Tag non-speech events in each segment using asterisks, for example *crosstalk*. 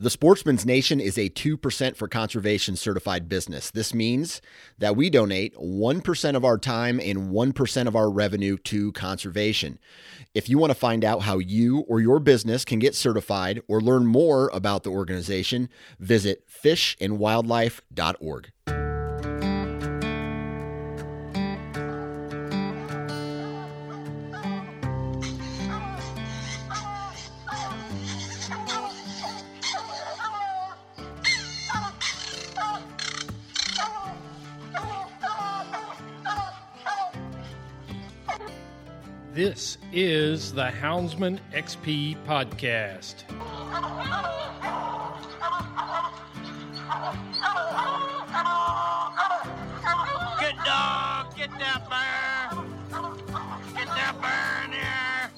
The Sportsman's Nation is a 2% for conservation certified business. This means that we donate 1% of our time and 1% of our revenue to conservation. If you want to find out how you or your business can get certified or learn more about the organization, visit fishandwildlife.org. This is the Houndsman XP podcast. Good dog, get that bear. Get that bear in there.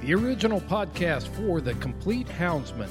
The original podcast for the complete Houndsman.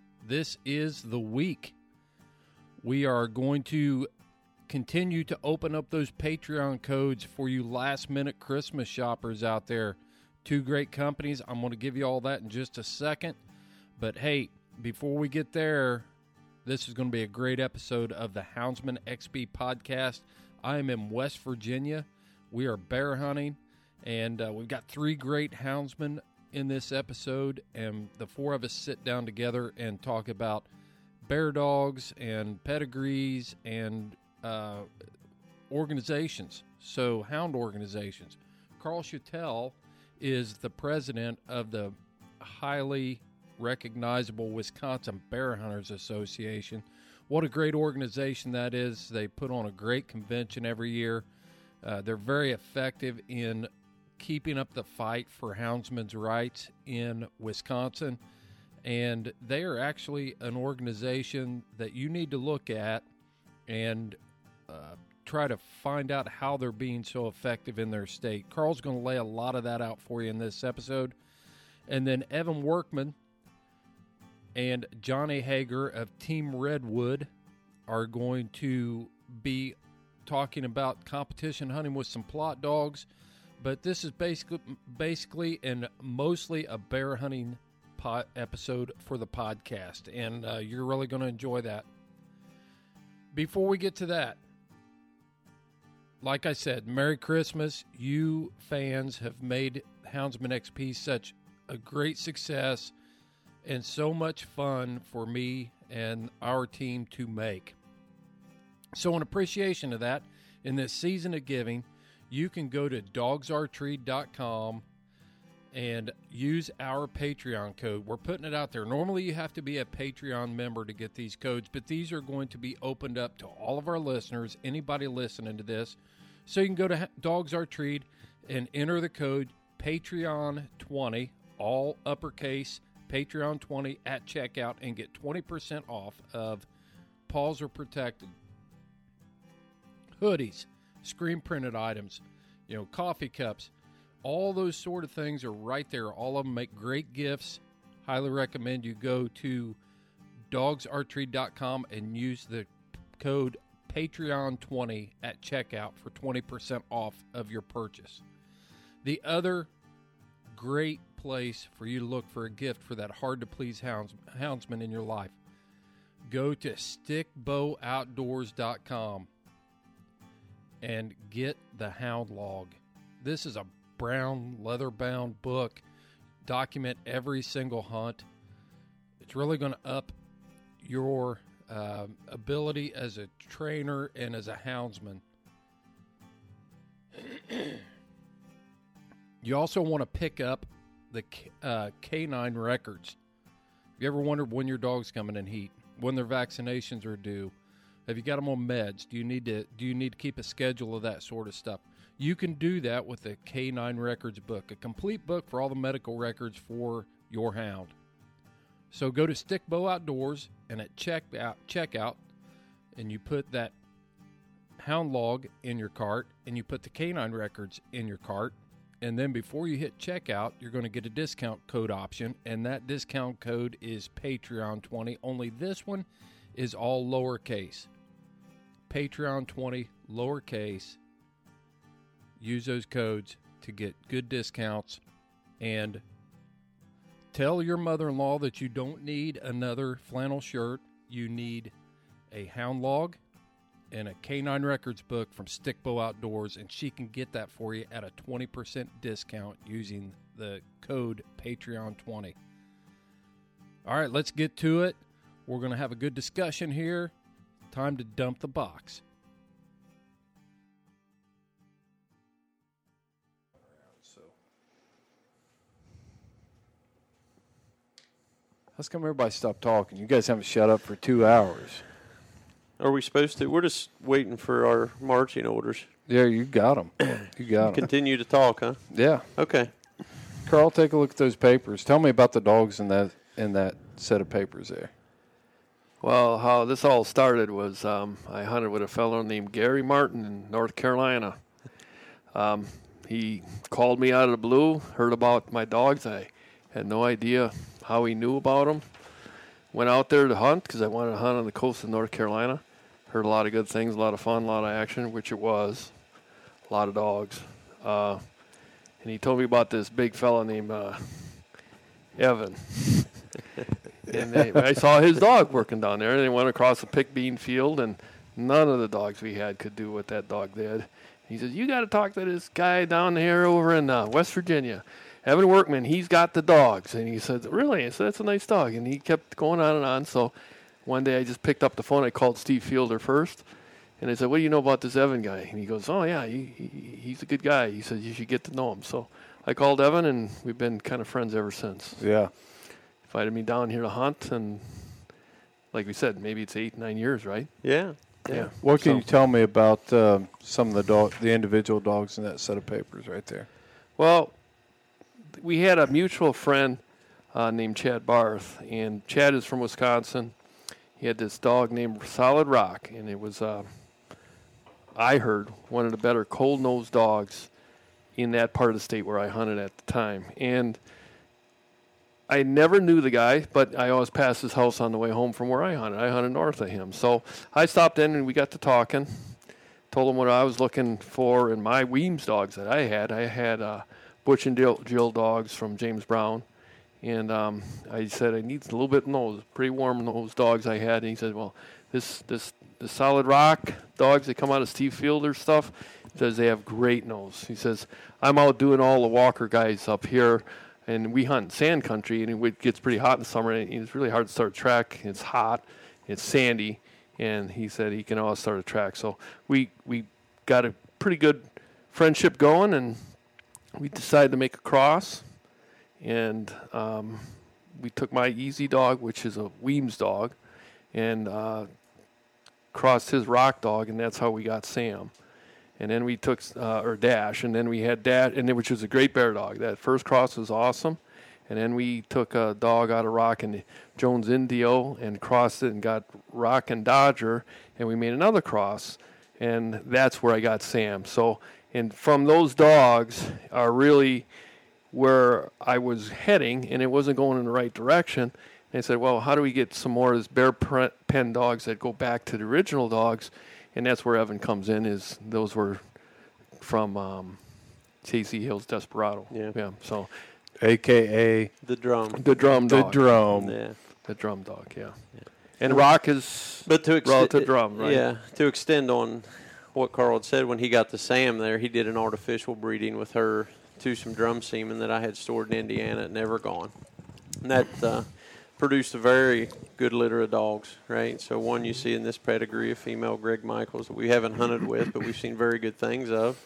This is the week. We are going to continue to open up those Patreon codes for you last minute Christmas shoppers out there. Two great companies. I'm going to give you all that in just a second. But hey, before we get there, this is going to be a great episode of the Houndsman XP podcast. I am in West Virginia. We are bear hunting, and uh, we've got three great houndsmen in this episode, and the four of us sit down together and talk about bear dogs and pedigrees and uh, organizations. So, hound organizations. Carl Schoettel is the president of the highly recognizable Wisconsin Bear Hunters Association. What a great organization that is. They put on a great convention every year. Uh, they're very effective in keeping up the fight for houndsmen's rights in Wisconsin. And they are actually an organization that you need to look at and uh, try to find out how they're being so effective in their state. Carl's going to lay a lot of that out for you in this episode. And then Evan Workman and Johnny Hager of Team Redwood are going to be talking about competition hunting with some Plott dogs. But this is basically, basically and mostly a bear hunting po- episode for the podcast, and uh, you're really going to enjoy that. Before we get to that, like I said, Merry Christmas. You fans have made Houndsman XP such a great success and so much fun for me and our team to make. So, in appreciation of that, in this season of giving, you can go to dogsarchery.com and use our Patreon code. We're putting it out there. Normally, you have to be a Patreon member to get these codes, but these are going to be opened up to all of our listeners, anybody listening to this. So you can go to Dogs and enter the code Patreon20, all uppercase Patreon20 at checkout, and get 20% off of Paws Are Protected hoodies, screen printed items, you know, coffee cups, all those sort of things are right there. All of them make great gifts. Highly recommend you go to dogsarchery.com and use the code Patreon20 at checkout for 20% off of your purchase. The other great place for you to look for a gift for that hard to please hounds, houndsman in your life go to stickbowoutdoors.com and get the Hound Log. This is a brown leather bound book. Document every single hunt. It's really going to up your uh, ability as a trainer and as a houndsman. *clears throat* you also want to pick up the uh, K9 records. You ever wondered when your dog's coming in heat, when their vaccinations are due? Have you got them on meds? Do you need to do you need to keep a schedule of that sort of stuff? You can do that with the K9 Records book, a complete book for all the medical records for your hound. So go to Stickbow Outdoors and at check out checkout, and you put that hound log in your cart, and you put the K9 Records in your cart, and then before you hit checkout, you're going to get a discount code option, and that discount code is Patreon20. Only this one is all lowercase. Patreon20, lowercase. Use those codes to get good discounts and tell your mother in law that you don't need another flannel shirt. You need a hound log and a Canine Records book from Stickbow Outdoors, and she can get that for you at a 20% discount using the code Patreon20. All right, let's get to it. We're going to have a good discussion here. Time to dump the box. How's come everybody stopped talking? You guys haven't shut up for two hours. Are we supposed to? We're just waiting for our marching orders. Yeah, you got them. You *coughs* got them. Continue to talk, huh? Yeah, Okay. Carl, take a look at those papers. Tell me about the dogs in that in that set of papers there. Well, how this all started was um, I hunted with a fellow named Gary Martin in North Carolina. Um, he called me out of the blue, heard about my dogs. I had no idea how he knew about them. Went out there to hunt because I wanted to hunt on the coast of North Carolina. Heard a lot of good things, a lot of fun, a lot of action, which it was. A lot of dogs. Uh, and he told me about this big fella named uh, Evan. And they, I saw his dog working down there. And they went across the pick bean field, and none of the dogs we had could do what that dog did. He says, "You got to talk to this guy down there over in uh, West Virginia, Evan Workman. He's got the dogs." And he said, "Really?" I said, "That's a nice dog." And he kept going on and on. So one day I just picked up the phone. I called Steve Fielder first, and I said, "What do you know about this Evan guy?" And he goes, "Oh yeah, he, he, he's a good guy." He said, "You should get to know him." So I called Evan, and we've been kind of friends ever since Yeah. Invited me down here to hunt, and like we said, maybe it's eight, nine years, right? Yeah. Yeah. What can So- you tell me about um, some of the dog, the individual dogs in that set of papers right there? Well, we had a mutual friend uh, named Chad Barth, and Chad is from Wisconsin. He had this dog named Solid Rock, and it was, uh, I heard, one of the better cold nosed dogs in that part of the state where I hunted at the time. And I never knew the guy, but I always passed his house on the way home from where I hunted. I hunted north of him. So I stopped in and we got to talking. Told him what I was looking for in my Weems dogs that I had. I had uh, Butch and Jill, dogs from James Brown. And um, I said, I need a little bit of nose, pretty warm nose dogs I had. And he said, Well, this, this, the solid rock dogs that come out of Steve Fielder stuff, he says they have great nose. He says, I'm out doing all the Walker guys up here and we hunt in sand country, and it gets pretty hot in the summer, and it's really hard to start a track. It's hot, it's sandy, and he said he can always start a track. So we we got a pretty good friendship going, and we decided to make a cross, and um, we took my easy dog, which is a Weems dog, and uh, crossed his rock dog, and that's how we got Sam and then we took uh, or Dash, and then we had Dash, and then, which was a great bear dog. That first cross was awesome, and then we took a dog out of Rock and Jones Indio and crossed it and got Rock and Dodger, and we made another cross, and that's where I got Sam. So, and from those dogs are really where I was heading, and it wasn't going in the right direction. And I said, well, how do we get some more of these bear pen dogs that go back to the original dogs? And that's where Evan comes in. Is those were from um, Casey Hill's Desperado. Yeah. yeah. So AKA The drum. the drum Dog. the drum. Yeah. the drum dog. Yeah. And Rock is But to relative drum, right? Yeah, to extend on what Carl had said when he got the Sam there, he did an artificial breeding with her to some drum semen that I had stored in Indiana at Never Gone. And that uh, produced a very good litter of dogs, right? So one you see in this pedigree, a female Greg Michaels that we haven't hunted with, but we've seen very good things of,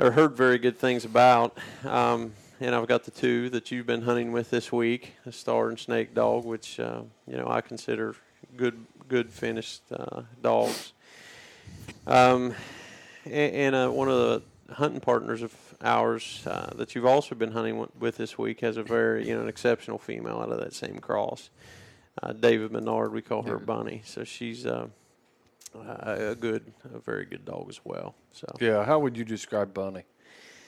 or heard very good things about. Um, and I've got the two that you've been hunting with this week, a Star and Snake dog, which uh, you know I consider good good finished uh, dogs. Um, and and uh, one of the hunting partners of ours uh, that you've also been hunting with this week has a very you know an exceptional female out of that same cross. Uh, David Menard, we call her Bunny, so she's uh, a a good, a very good dog as well. So Yeah, how would you describe Bunny?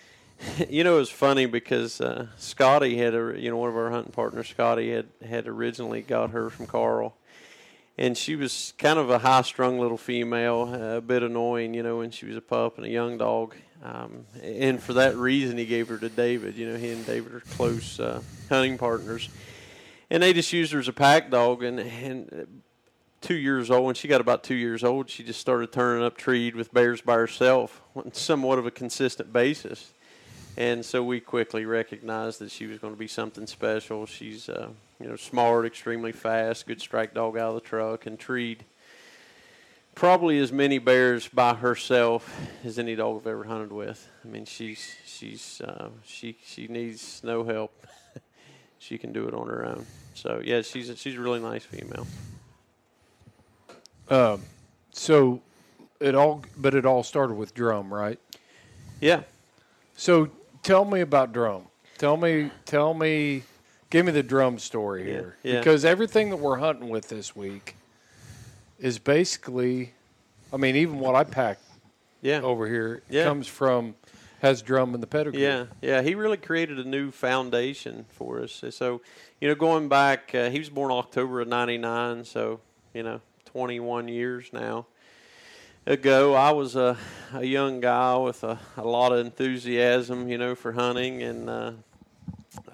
*laughs* you know, it was funny because uh, Scotty had a, you know, one of our hunting partners, Scotty had had originally got her from Carl, and she was kind of a high-strung little female, a bit annoying, you know, when she was a pup and a young dog. Um, and for that reason, he gave her to David. You know, he and David are close uh, hunting partners, and they just used her as a pack dog. And and two years old, when she got about two years old, she just started turning up treed with bears by herself on somewhat of a consistent basis. And so we quickly recognized that she was going to be something special. She's, uh, you know, smart, extremely fast, good strike dog out of the truck, and treed probably as many bears by herself as any dog I've ever hunted with. I mean, she's she's uh, she she needs no help. *laughs* she can do it on her own. So yeah, she's a, she's a really nice female. Um, so it all, but it all started with drum, right? Yeah. So tell me about drum. Tell me, tell me, give me the drum story here, yeah. because everything that we're hunting with this week is basically, I mean, even what I packed Yeah. over here Yeah. comes from has drum in the pedigree. Yeah, yeah, he really created a new foundation for us. So, you know, going back, uh, he was born October of '99, so you know, 21 years now ago. I was a, a young guy with a, a lot of enthusiasm, you know, for hunting, and uh,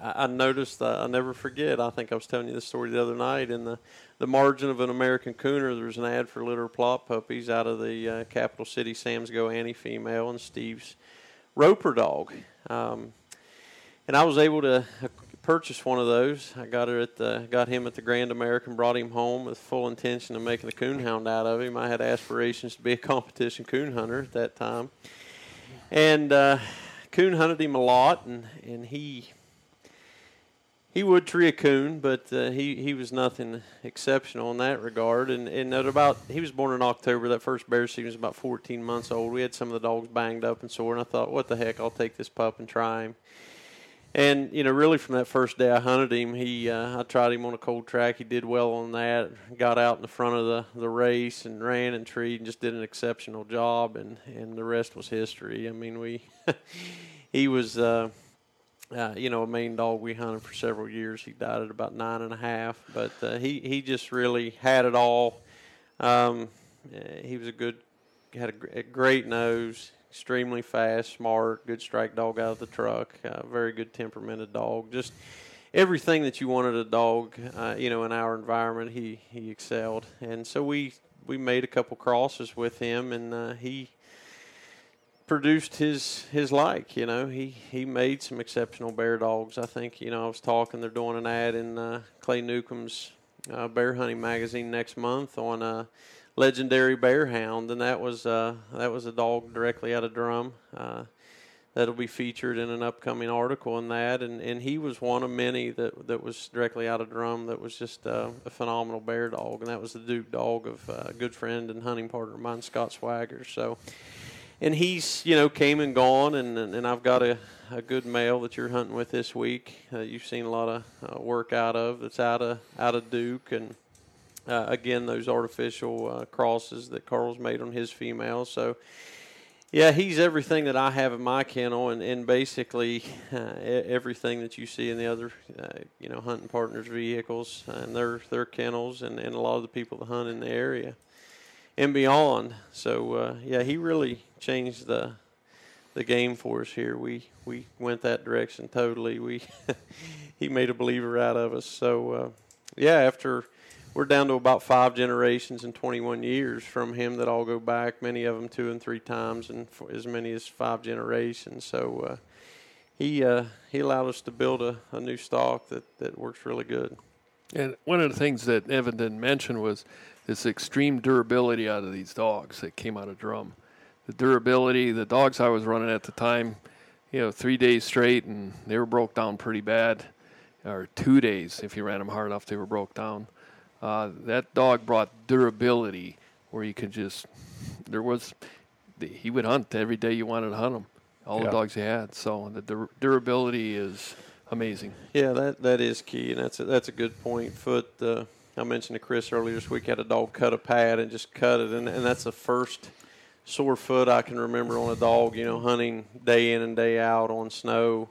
I, I noticed that I'll never forget. I think I was telling you this story the other night. In the the margin of an American Cooner, there was an ad for litter Plott puppies out of the uh, capital city Sam's Go Annie female and Steve's Roper dog. Um, and I was able to uh, purchase one of those. I got her at the, got him at the Grand American, brought him home with full intention of making a coonhound out of him. I had aspirations to be a *laughs* competition coon hunter at that time, and uh, coon hunted him a lot, and and he he would tree a coon, but uh, he he was nothing exceptional in that regard. And and at about he was born in October. That first bear season was about 14 months old. We had some of the dogs banged up and sore, and I thought, what the heck, I'll take this pup and try him. And you know, really from that first day I hunted him, he uh, I tried him on a cold track. He did well on that. Got out in the front of the, the race and ran and treed and just did an exceptional job. And and the rest was history. I mean, we *laughs* he was. Uh, uh, you know, a main dog we hunted for several years. He died at about nine and a half, but uh, he he just really had it all. Um, uh, he was a good, had a, a great nose, extremely fast, smart, good strike dog out of the truck, uh, very good temperamented dog. Just everything that you wanted a dog, uh, you know, in our environment, he he excelled. And so we we made a couple crosses with him, and uh, he produced his his like. You know, he he made some exceptional bear dogs. I think you know I was talking. They're doing an ad in uh, Clay Newcomb's uh, bear hunting magazine next month on a legendary bear hound, and that was uh, that was a dog directly out of Drum. Uh, that'll be featured in an upcoming article in that, and, and he was one of many that that was directly out of Drum that was just uh, a phenomenal bear dog, and that was the Duke dog of uh, a good friend and hunting partner of mine, Scott Swagger. So and he's you know came and gone and and, I've got a, a good male that you're hunting with this week uh, you've seen a lot of uh, work out of that's out of out of Duke. And uh, again those artificial uh, crosses that Carl's made on his female. So yeah he's everything that I have in my kennel and, and basically uh, everything that you see in the other uh, you know hunting partners vehicles and their their kennels and, and a lot of the people that hunt in the area and beyond. So uh, yeah, he really changed the the game for us here. We we went that direction totally. We *laughs* he made a believer out of us. So uh, yeah, after we're down to about five generations in 21 years from him that all go back, many of them two and three times, and as many as five generations. So uh, he uh, he allowed us to build a, a new stock that, that works really good. And one of the things that Evan didn't mention was this extreme durability out of these dogs that came out of drum. The durability, the dogs I was running at the time, you know, three days straight, and they were broke down pretty bad, or two days if you ran them hard enough, they were broke down. Uh, that dog brought durability where you could just, there was, he would hunt every day you wanted to hunt him, all Yeah. the dogs he had. So the dur- durability is amazing. Yeah, that that is key, and that's a, that's a good point. Foot. Uh, I mentioned to Chris earlier this week had a dog cut a pad and just cut it, and, and that's the first sore foot I can remember on a dog. You know, hunting day in and day out on snow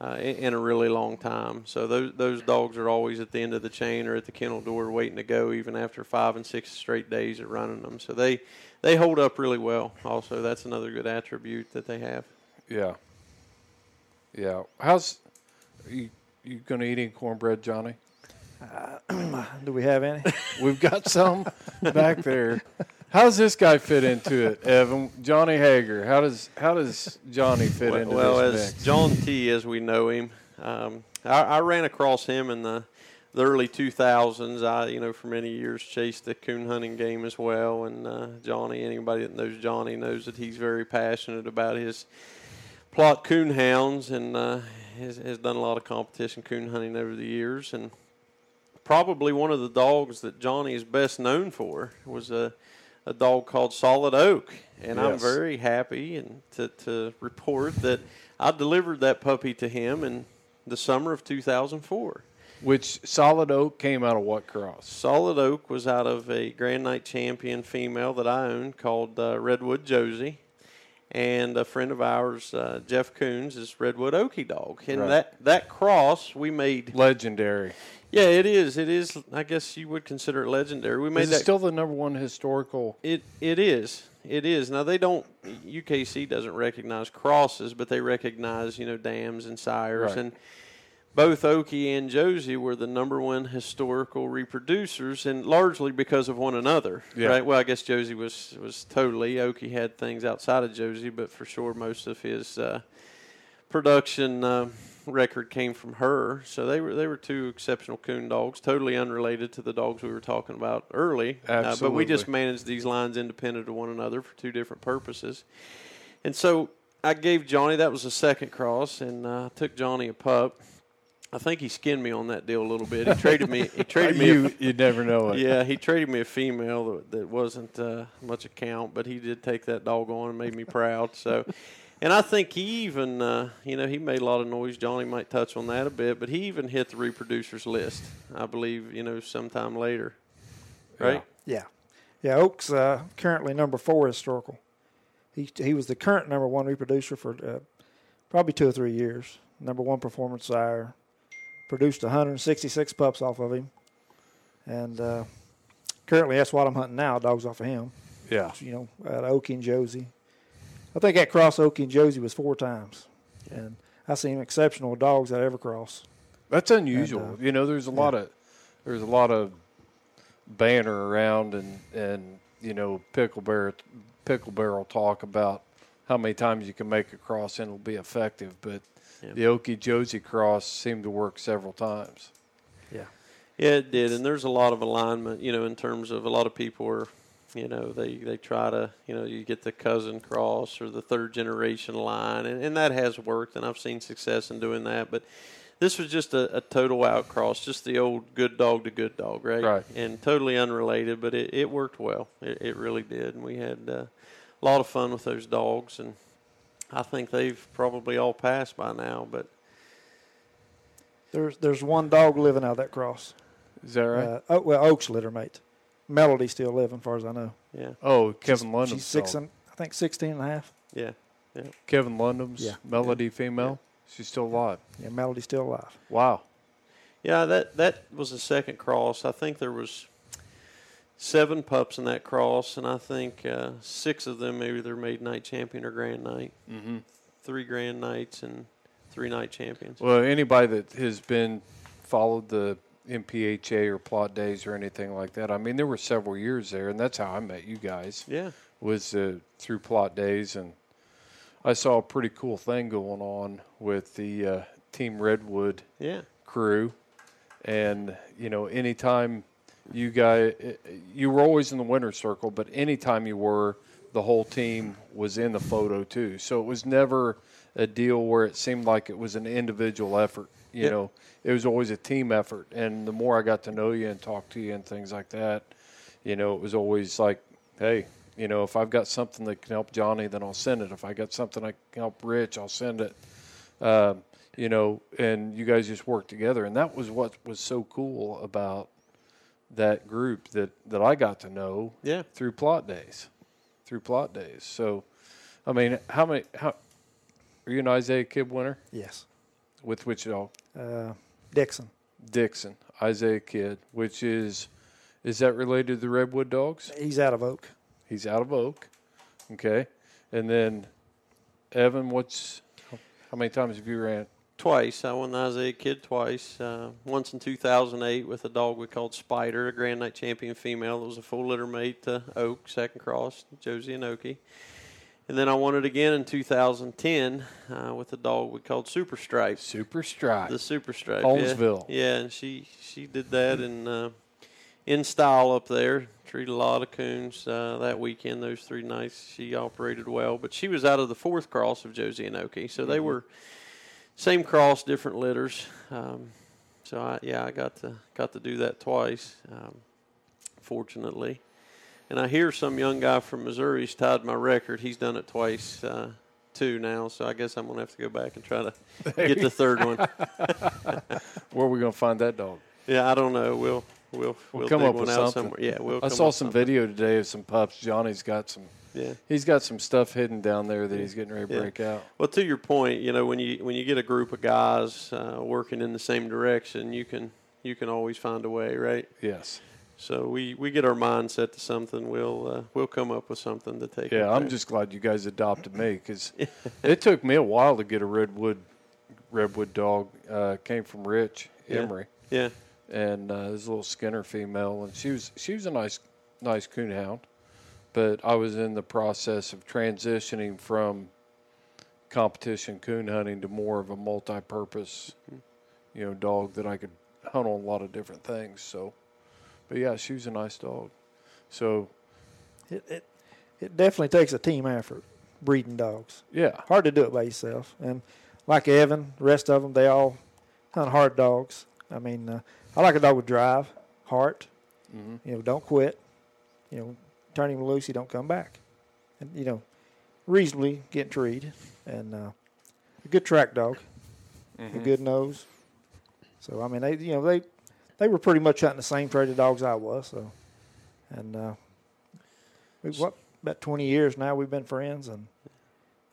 uh, in, in a really long time. So those those dogs are always at the end of the chain or at the kennel door waiting to go, even after five and six straight days of running them. So they they hold up really well. Also, that's another good attribute that they have. Yeah. Yeah. How's you you gonna eat any cornbread, Johnny? *clears throat* Do we have any? *laughs* We've got some back there. How does this guy fit into it, Evan? Johnny Hager. How does how does Johnny fit well, into well, this as mix? John T, as we know him, um, I, I ran across him in the the early 2000s. I, you know, for many years chased the coon hunting game as well. And uh, Johnny, anybody that knows Johnny knows that he's very passionate about his Plott coon hounds and uh, has, has done a lot of competition coon hunting over the years. And probably one of the dogs that Johnny is best known for was a, a dog called Solid Oak. And I'm very happy and to, to report that I delivered that puppy to him in the summer of 2004. Which solid oak came out of what cross? Solid Oak was out of a Grand Night champion female that I own called uh, Redwood Josie. And a friend of ours, uh, Jeff Coons, is Redwood Okie Dog. And Right. that, that cross we made. Legendary. Yeah, it is. It is. I guess you would consider it legendary. We made Is that. still the number one historical? It it is. It is. Now they don't. UKC doesn't recognize crosses, but they recognize you know dams and sires, Right. and both Okie and Josie were the number one historical reproducers, and largely because of one another. Yeah. Right. Well, I guess Josie was was totally. Okie had things outside of Josie, but for sure most of his uh, production. Uh, record came from her so they were they were two exceptional coon dogs totally unrelated to the dogs we were talking about early uh, but we just managed these lines independent of one another for two different purposes. And so I gave Johnny that was the second cross, and uh, I took Johnny a pup. I think he skinned me on that deal a little bit. He traded me. He *laughs* traded me. you a, you never know it. yeah, he traded me a female that, that wasn't uh, much account, but he did take that dog on and made me proud. So. And I think he even, uh, you know, he made a lot of noise. Johnny might touch on that a bit, but he even hit the reproducers list, I believe, you know, sometime later. Right? Yeah, yeah. Oak's uh, currently number four historical. He he was the current number one reproducer for uh, probably two or three years. Number one performance sire. Produced 166 pups off of him, and uh, currently that's what I'm hunting now. Dogs off of him. Yeah. You know, at Okie and Josie. I think that cross Okie and Josie was four times, and I seen exceptional dogs that ever cross. That's unusual. And, uh, you know, there's a lot of there's a lot of banner around and and you know pickle barrel pickle barrel talk about how many times you can make a cross and it'll be effective, but Yeah. the Okie Josie cross seemed to work several times. Yeah. Yeah, it did, and there's a lot of alignment. You know, in terms of a lot of people are, you know, they they try to, you know, you get the cousin cross or the third generation line, and, and that has worked, and I've seen success in doing that. But this was just a, a total outcross, just the old good dog to good dog, right? Right. And totally unrelated, but it, it worked well. It, it really did, and we had uh, a lot of fun with those dogs, and I think they've probably all passed by now, but. There's there's one dog living out of that cross. Is that right? Uh, oh, well, Oak's litter mate. Melody's still living, as far as I know. Yeah. oh, Kevin Lundum. She's six and I think 16 and a half. Yeah. Yeah. Kevin Lundum's Yeah. Melody female. She's still alive. Yeah, Melody's still alive. Wow. Yeah, that that was the second cross. I think there was seven pups in that cross, and I think uh, six of them maybe they're made night champion or grand night. Mm-hmm. Three grand nights and three night champions. Well, anybody that has been followed the NPHA or Plott days or anything like that. I mean, there were several years there, and that's how I met you guys. Yeah. was uh, through Plott days, and I saw a pretty cool thing going on with the uh, Team Redwood Yeah. crew, and you know, anytime you guys, you were always in the winner circle, but anytime you were, the whole team was in the photo too. So it was never a deal where it seemed like it was an individual effort. You Yep. know, it was always a team effort. And the more I got to know you and talk to you and things like that, you know, it was always like, hey, you know, if I've got something that can help Johnny, then I'll send it. If I got something I can help Rich, I'll send it. Um, you know, and you guys just work together, and that was what was so cool about that group that that I got to know Yeah. through Plott days, through Plott days. So, I mean, how many? How are you an Isaiah Kid winner Yes. With which dog? Uh, Dixon. Dixon, Isaiah Kid, which is is that related to the Redwood Dogs? He's out of Oak. He's out of Oak. Okay, and then Evan, what's how many times have you ran? Twice. I won the Isaiah Kid twice. Uh, once in 2008 with a dog we called Spider, a Grand Night Champion female. It was a full litter mate to Oak, second cross, Josie Anoki. And then I won it again in 2010 uh, with a dog we called Super Stripe. Super Stripe. The Super Stripe. Holmesville. Yeah, yeah and she, she did that in, uh, in style up there. Treated a lot of coons uh, that weekend, those three nights. She operated well. But she was out of the fourth cross of Josie Anoki. So they Mhm. were same cross, different litters. Um, so I, yeah, I got to got to do that twice, um, fortunately. And I hear some young guy from Missouri's tied my record. He's done it twice uh, too now. So I guess I'm gonna have to go back and try to get the third one. *laughs* Where are we gonna find that dog? Yeah, I don't know. We'll we'll We'll, we'll, come up one with out something. somewhere. Yeah, we'll. I saw some something. video today of some pups. Johnny's got some. Yeah. He's got some stuff hidden down there that he's getting ready to Yeah. break out. Well, to your point, you know, when you when you get a group of guys uh, working in the same direction, you can you can always find a way, right? Yes. So we, we get our mindset to something, we'll uh, we'll come up with something to take. Yeah, I'm just glad you guys adopted me because *laughs* it took me a while to get a redwood redwood dog. Uh, came from Rich Yeah. Emery. Yeah. and uh, this little Skinner female, and she was she was a nice nice coonhound, but I was in the process of transitioning from competition coon hunting to more of a multi-purpose, you know, dog that I could hunt on a lot of different things. So, but yeah, she was a nice dog. So It, it it definitely takes a team effort breeding dogs. Yeah. hard to do it by yourself. And like Evan, the rest of them, they all kind of hard dogs. I mean, uh, I like a dog with drive, heart. Mhm. You know, don't quit. You know, turn him loose, he don't come back. And you know, reasonably getting treated, and uh, a good track dog, a Mhm. good nose. So I mean, they you know they they were pretty much hunting the same trade of dogs I was. So, and uh, we what about twenty years now we've been friends, and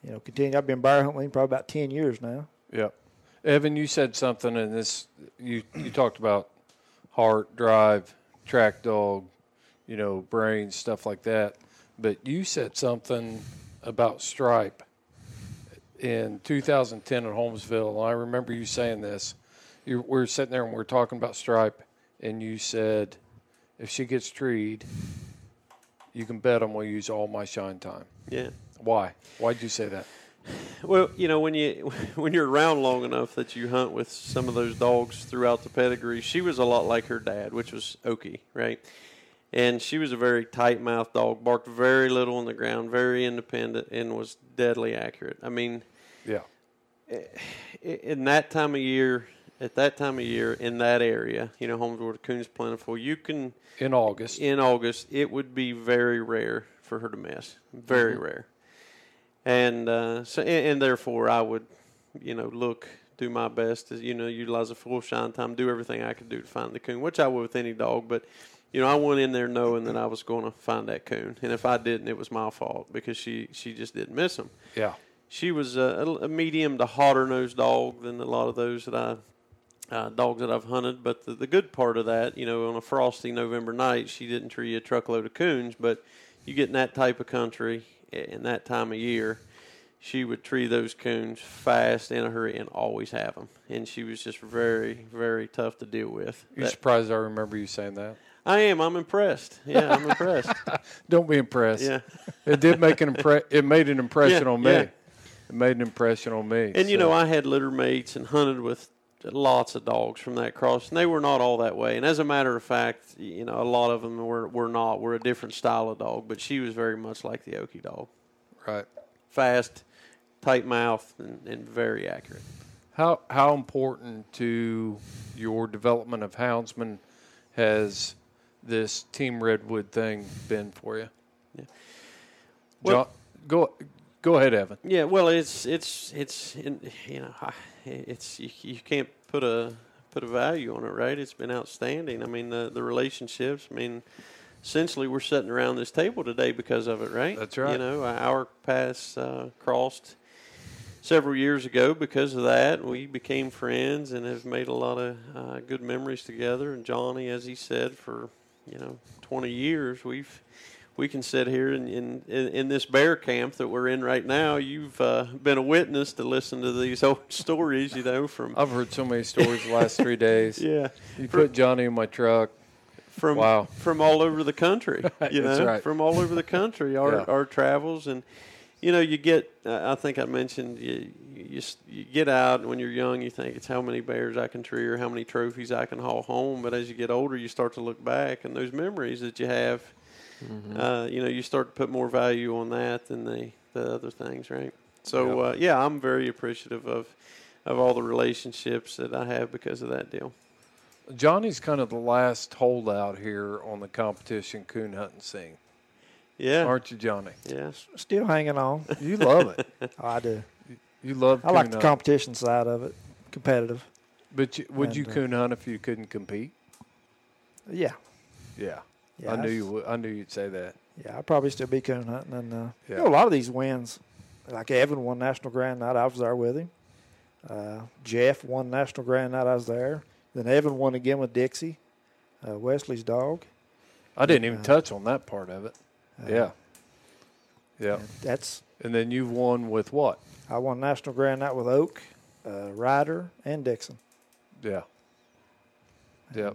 you know continue. I've been bear hunting probably about ten years now. Yeah. Evan, you said something and this you you talked about heart, drive, track dog, you know, brains, stuff like that. But you said something about stripe in 2010 in Holmesville. I remember you saying this. You, we were sitting there and we were talking about stripe, and you said, if she gets treed, you can bet I'm going to use all my shine time. Yeah. Why? Why'd you say that? Well, you know, when you *laughs* when you're around long enough that you hunt with some of those dogs throughout the pedigree, she was a lot like her dad, which was Okie, right? And she was a very tight mouthed dog, barked very little on the ground, very independent, and was deadly accurate. I mean, Yeah. Eh, in that time of year, at that time of year in that area, you know, homes where the coon's plentiful, you can in August. In August, it would be very rare for her to miss, very Mhm. rare. And uh, so, and, and therefore, I would, you know, look, do my best to, you know, utilize the full shine time, do everything I could do to find the coon, which I would with any dog. But you know, I went in there knowing that I was going to find that coon, and if I didn't, it was my fault because she she just didn't miss him. Yeah. She was a, a medium to hotter nosed dog than a lot of those that I uh, dogs that I've hunted. But the, the good part of that, you know, on a frosty November night, she didn't tree a truckload of coons. But you get in that type of country in that time of year, she would tree those coons fast in a hurry and always have them. And she was just very, very tough to deal with. You That- surprised I remember you saying that? I am. I'm impressed. Yeah, I'm impressed. *laughs* Don't be impressed. Yeah. it did make an impre- It made an impression Yeah, on me. yeah. It made an impression on me. And you know, I had litter mates and hunted with lots of dogs from that cross, and they were not all that way. And as a matter of fact, you know, a lot of them were were not. Were a different style of dog, but she was very much like the Okie dog. right. Fast, tight mouth, and, and very accurate. How how important to your development of houndsmen has this Team Redwood thing been for you? Yeah. John, go go ahead, Evan. Yeah, well, it's it's it's in, you know, I- it's you, you can't put a put a value on it, right? It's been outstanding. I mean, the the relationships. I mean, essentially, we're sitting around this table today because of it, right? That's right. You know, our paths uh, crossed several years ago because of that. We became friends and have made a lot of uh, good memories together. And Johnny, as he said, for you know, 20 years, we've we can sit here in, in, in, this bear camp that we're in right now. You've uh, been a witness to listen to these *laughs* old stories, you know, from I've heard so many stories the last three days. *laughs* yeah, You put Johnny in my truck. from Wow. from all over the country. *laughs* You That's know, right. from all over the country, our Yeah. our travels, and you know, you get. Uh, I think I mentioned you, you you get out when you're young. You think it's how many bears I can tree or how many trophies I can haul home. But as you get older, you start to look back and those memories that you have. Mm-hmm. Uh, you know, you start to put more value on that than the the other things, right? So uh, yeah, I'm very appreciative of of all the relationships that I have because of that deal. Johnny's kind of the last holdout here on the competition coon hunting scene, Yeah, aren't you, Johnny? yeah. Still hanging on. You love it. *laughs* Oh, I do. You love. I like coon the competition side of it, competitive. But you, would you and, uh, coon hunt if you couldn't compete? Yeah, Yeah. I knew you. Would, I knew you'd say that. Yeah, I'd probably still be coon hunting. And uh, Yeah. you know, a lot of these wins, like Evan won National Grand Night, I was there with him. Uh, Jeff won National Grand Night, I was there. Then Evan won again with Dixie, uh, Wesley's dog. I didn't even Uh, touch on that part of it. Uh, yeah. Yeah. and That's And then you've won with what? I won National Grand Night with Oak, uh, Ryder, and Dixon. Yeah. Yeah.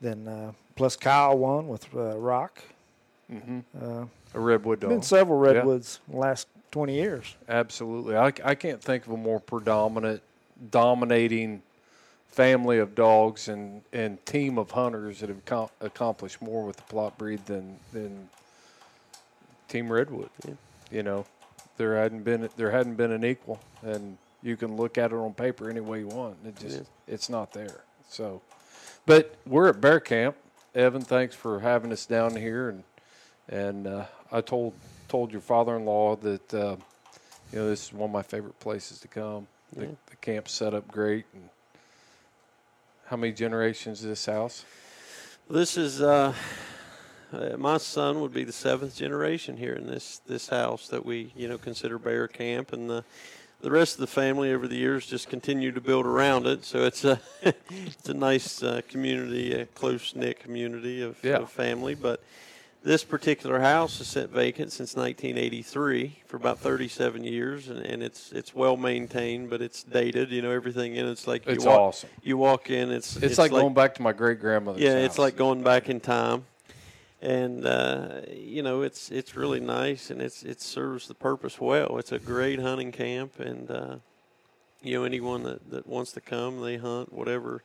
Then uh, plus Kyle won with uh, Rock. hmm Uh, A redwood dog. been several Yeah. redwoods in the last twenty years. Absolutely. I, I can't think of a more predominant, dominating family of dogs and, and team of hunters that have com- accomplished more with the Plott breed than than Team Redwood. Yeah. You know, there hadn't been there hadn't been an equal, and you can look at it on paper any way you want. It just it's not there. So, but we're at Bear Camp. Evan, thanks for having us down here, and and uh, I told told your father-in-law that uh, you know this is one of my favorite places to come. The, Yeah. the camp's set up great. And how many generations is this house? This is uh, uh, my son would be the seventh generation here in this this house that we you know consider Bear Camp, and the the rest of the family over the years just continue to build around it. So it's a *laughs* it's a nice uh, community, a close knit community of, Yeah. of family. But this particular house has sat vacant since 1983 for about 37 years, and, and it's it's well maintained, but it's dated. You know everything in it's like It's you walk, awesome. You walk in, it's It's, like, going back to my great grandmother's. yeah, it's like going back in time, and uh, you know it's it's really nice, and it's it serves the purpose well. It's a great hunting camp, and uh, you know anyone that, that wants to come, they hunt whatever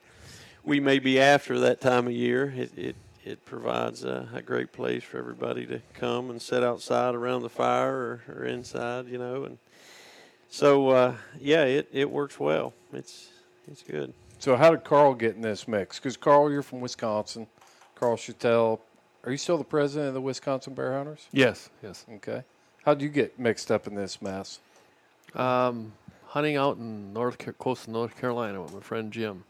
we may be after that time of year. It it, it provides a, a great place for everybody to come and sit outside around the fire or, or inside, you know, and so uh, yeah, it, it works well. It's it's good. So how did Carl get in this mix? Because Carl, you're from Wisconsin. Carl Schoettel. Are you still the president of the Wisconsin Bear Hunters? Yes, yes. Okay. How would you get mixed up in this mess? Um, hunting out in North Ca- coastal North Carolina with my friend Jim.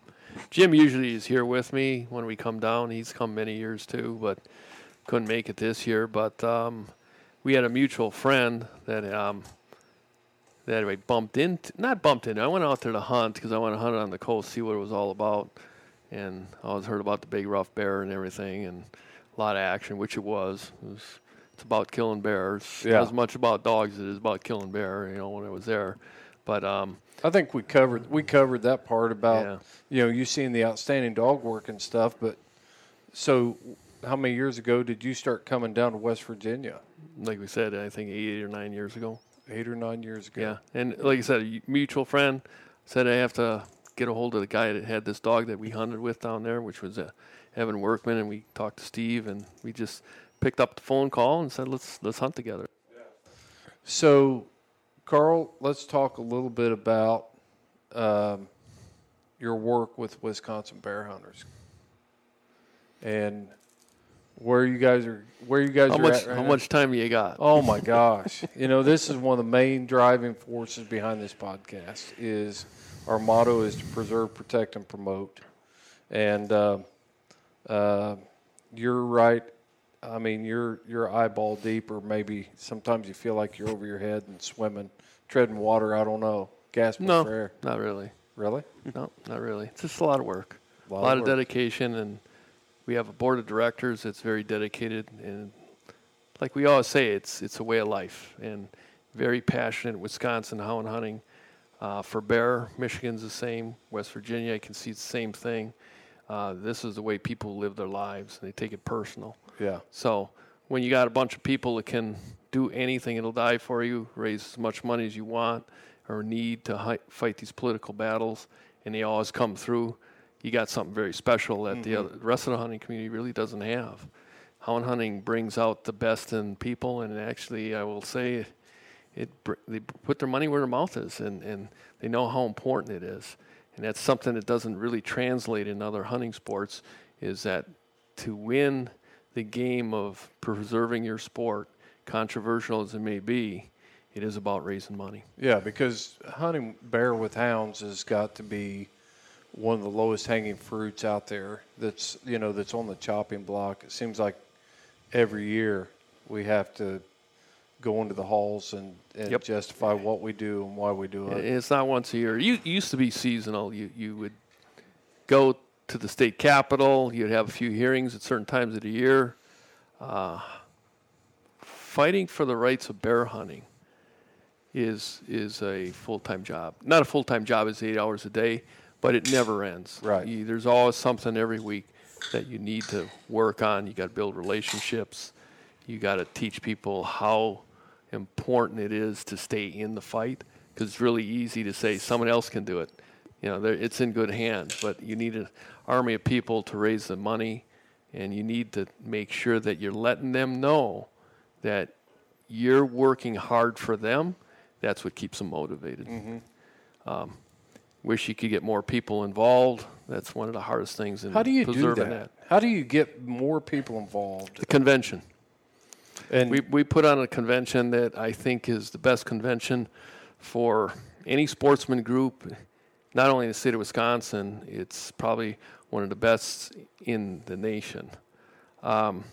Jim usually is here with me when we come down. He's come many years too, but couldn't make it this year. But um, we had a mutual friend that um, that we bumped into. Not bumped into. I went out there to hunt because I want to hunt on the coast, see what it was all about, and I always heard about the big rough bear and everything, and lot of action, which it was. It was it's about killing bears. Yeah. As much about dogs as it is about killing bear. You know, when I was there, but um, I think we covered we covered that part about Yeah. you know you seeing the outstanding dog work and stuff. But so, how many years ago did you start coming down to West Virginia? like we said, I think eight or nine years ago. Eight or nine years ago. Yeah, and like I said, a mutual friend said I have to get a hold of the guy that had this dog that we hunted with down there, which was uh, Evan Workman, and we talked to Steve, and we just picked up the phone call and said let's let's hunt together. So, Carl, let's talk a little bit about um, your work with Wisconsin bear hunters and where you guys are. Where you guys How are much at right how now. much time you got? Oh my gosh! *laughs* you know, this is one of the main driving forces behind this podcast. Is our motto is to preserve, protect, and promote. And uh, uh, you're right. I mean, you're you're eyeball deep, or maybe sometimes you feel like you're over your head and swimming, treading water. I don't know. Gasping No, for air. not really. Really? *laughs* No, not really. It's just a lot of work, A a lot lot, of of dedication, and we have a board of directors that's very dedicated, and like we always say, it's it's a way of life, and very passionate. Wisconsin hound hunting uh, for bear, Michigan's the same. West Virginia, I can see the same thing. Uh, this is the way people live their lives, and they take it personal. Yeah. So when you got a bunch of people that can do anything, it'll die for you, raise as much money as you want or need to hi- fight these political battles, and they always come through. You got something very special that the, Mhm. other, the rest of the hunting community really doesn't have. Hound hunting brings out the best in people, and actually, I will say, it br- they put their money where their mouth is, and, and they know how important it is. And that's something that doesn't really translate in other hunting sports. Is that to win the game of preserving your sport, controversial as it may be, it is about raising money. Yeah, because hunting bear with hounds has got to be one of the lowest hanging fruits out there. That's you know that's on the chopping block. It seems like every year we have to go into the halls and, and Yep. justify what we do and why we do it. It's not once a year. You it used to be seasonal. You you would go to the state capitol. You'd have a few hearings at certain times of the year. Uh, fighting for the rights of bear hunting is is a full time job. Not a full time job. It's eight hours a day, but it never ends. Right. You, there's always something every week that you need to work on. You got to build relationships. You got to teach people how important it is to stay in the fight because it's really easy to say someone else can do it. You know, it's in good hands, but you need an army of people to raise the money, and you need to make sure that you're letting them know that you're working hard for them. That's what keeps them motivated. Um, wish you could get more people involved. That's one of the hardest things in How do you do that? How do you get more people involved? The convention. And we, we put on a convention that I think is the best convention for any sportsman group, not only in the state of Wisconsin, it's probably one of the best in the nation. Um,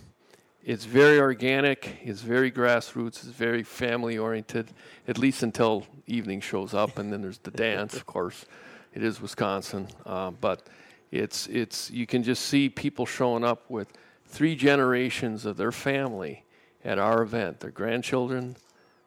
it's very organic, it's very grassroots, it's very family oriented, at least until evening shows up, and then there's the *laughs* dance, of course. It is Wisconsin, uh, but it's it's you can just see people showing up with three generations of their family at our event, their grandchildren,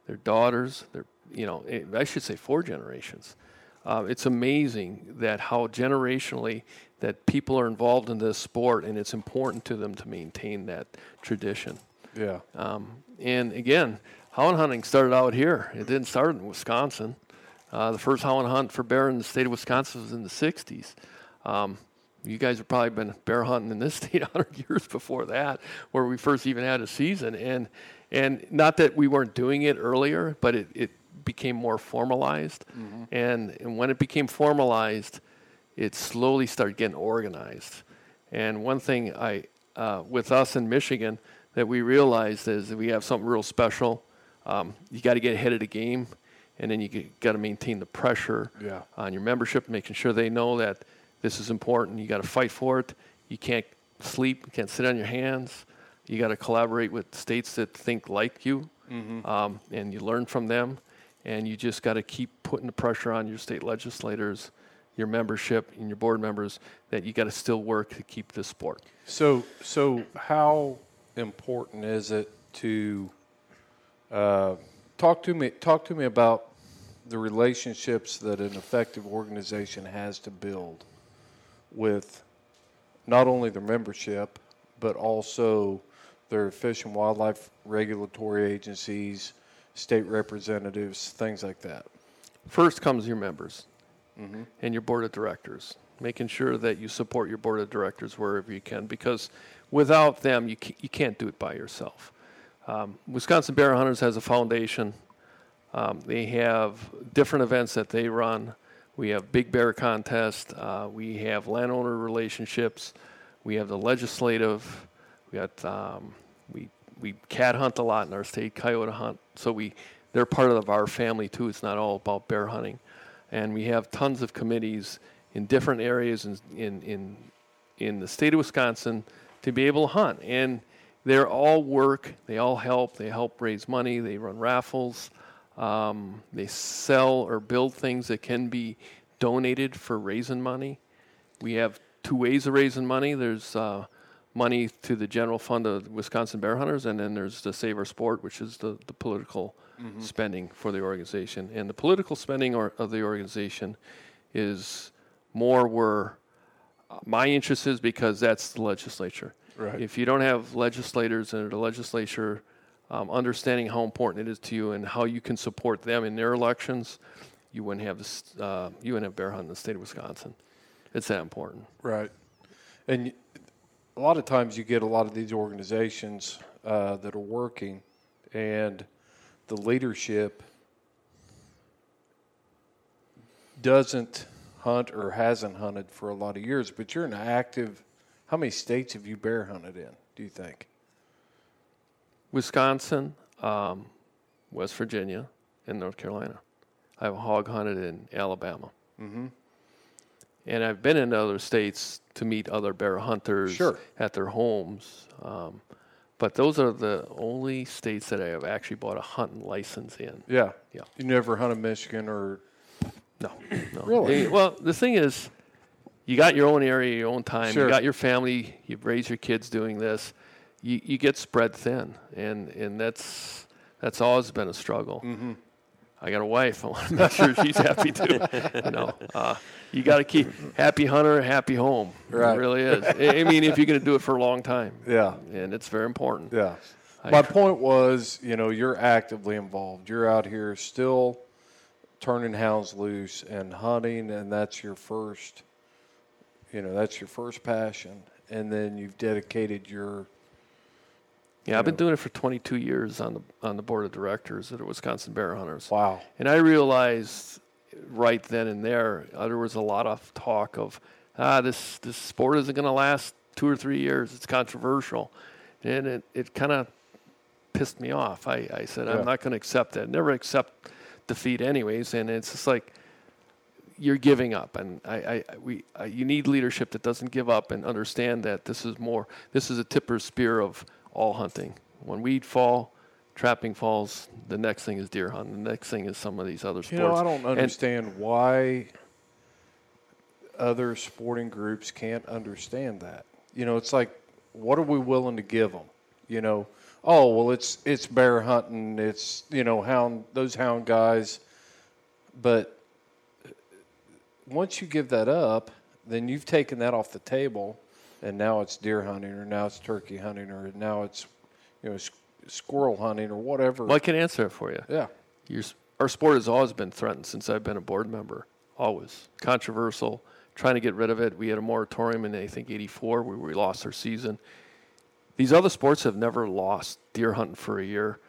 their daughters, their you know eh, I should say four generations. Uh, it's amazing that how generationally that people are involved in this sport, and it's important to them to maintain that tradition. Yeah. Um, and again, hound hunting started out here. It didn't start in Wisconsin. Uh, the first hound hunt for bear in the state of Wisconsin was in the 60s. Um, you guys have probably been bear hunting in this *laughs* state 100 years before that, where we first even had a season. And, and not that we weren't doing it earlier, but it, it became more formalized. And, and when it became formalized, it slowly started getting organized. And one thing I, uh, with us in Michigan, that we realized is that we have something real special. Um, you got to get ahead of the game, and then you got to maintain the pressure Yeah. on your membership, making sure they know that this is important. You got to fight for it. You can't sleep. You can't sit on your hands. You got to collaborate with states that think like you, Mhm. um, and you learn from them. And you just got to keep putting the pressure on your state legislators, your membership, and your board members that you got to still work to keep this sport. So, so how important is it to uh, talk to me. Talk to me about the relationships that an effective organization has to build with not only their membership but also their fish and wildlife regulatory agencies, state representatives, things like that. First comes your members Mhm. and your board of directors, making sure that you support your board of directors wherever you can, because without them, you, you can't do it by yourself. Um, Wisconsin Bear Hunters has a foundation. Um, they have different events that they run. We have big bear contest. Uh, we have landowner relationships. We have the legislative. We got um, we we cat hunt a lot in our state, coyote hunt. So we they're part of our family too. It's not all about bear hunting, and we have tons of committees in different areas in in in, in the state of Wisconsin to be able to hunt. And they're all work. They all help. They help raise money. They run raffles. Um, they sell or build things that can be donated for raising money. We have two ways of raising money. There's uh, money to the general fund of Wisconsin Bear Hunters, and then there's the Save Our Sport, which is the, the political Mhm. spending for the organization. And the political spending or, of the organization is more where uh, my interest is because that's the legislature. Right. If you don't have legislators and the legislature um, understanding how important it is to you and how you can support them in their elections, you wouldn't have this. Uh, you wouldn't have bear hunt in the state of Wisconsin. It's that important. Right. And a lot of times you get a lot of these organizations uh, that are working, and the leadership doesn't hunt or hasn't hunted for a lot of years. But you're an active. How many states have you bear hunted in? Do you think? Wisconsin, um, West Virginia, and North Carolina. I've hog hunted in Alabama. Mm-hmm. And I've been in other states to meet other bear hunters Sure. at their homes. Um, but those are the only states that I have actually bought a hunting license in. Yeah. Yeah. You never hunted Michigan or No. no. Really? Eh, Well, the thing is, you got your own area, your own time. Sure. You got your family. You've raised your kids doing this. You, you get spread thin, and, and that's that's always been a struggle. Mhm. I got a wife. I want to make sure she's happy too. You know, uh, you got to keep happy hunter, happy home. Right. It really is. I mean, if you're going to do it for a long time. *laughs* Yeah. And it's very important. Yeah. I- My point was, you know, you're actively involved. You're out here still turning hounds loose and hunting, and that's your first, you know, that's your first passion. And then you've dedicated your, Yeah, I've been doing it for 22 years on the on the board of directors at the Wisconsin Bear Hunters. Wow. And I realized right then and there uh, there was a lot of talk of ah this this sport isn't going to last two or three years. It's controversial, and it it kind of pissed me off. I I said Yeah. I'm not going to accept that. Never accept defeat, anyways. And it's just like you're giving up, and I, I we uh, you need leadership that doesn't give up and understand that this is more. This is a tip or spear of all hunting. When weed fall, trapping falls. The next thing is deer hunting. The next thing is some of these other sports. you know, I don't And- understand why other sporting groups can't understand that. You know, it's like, what are we willing to give them? You know, oh well, it's it's bear hunting, it's you know hound those hound guys, but once you give that up, then you've taken that off the table, and now it's deer hunting, or now it's turkey hunting, or now it's you know squirrel hunting, or whatever. Well, I can answer it for you. Yeah. Your, our sport has always been threatened since I've been a board member. Always controversial. Trying to get rid of it. We had a moratorium in I think '84 where we lost our season. These other sports have never lost deer hunting for a year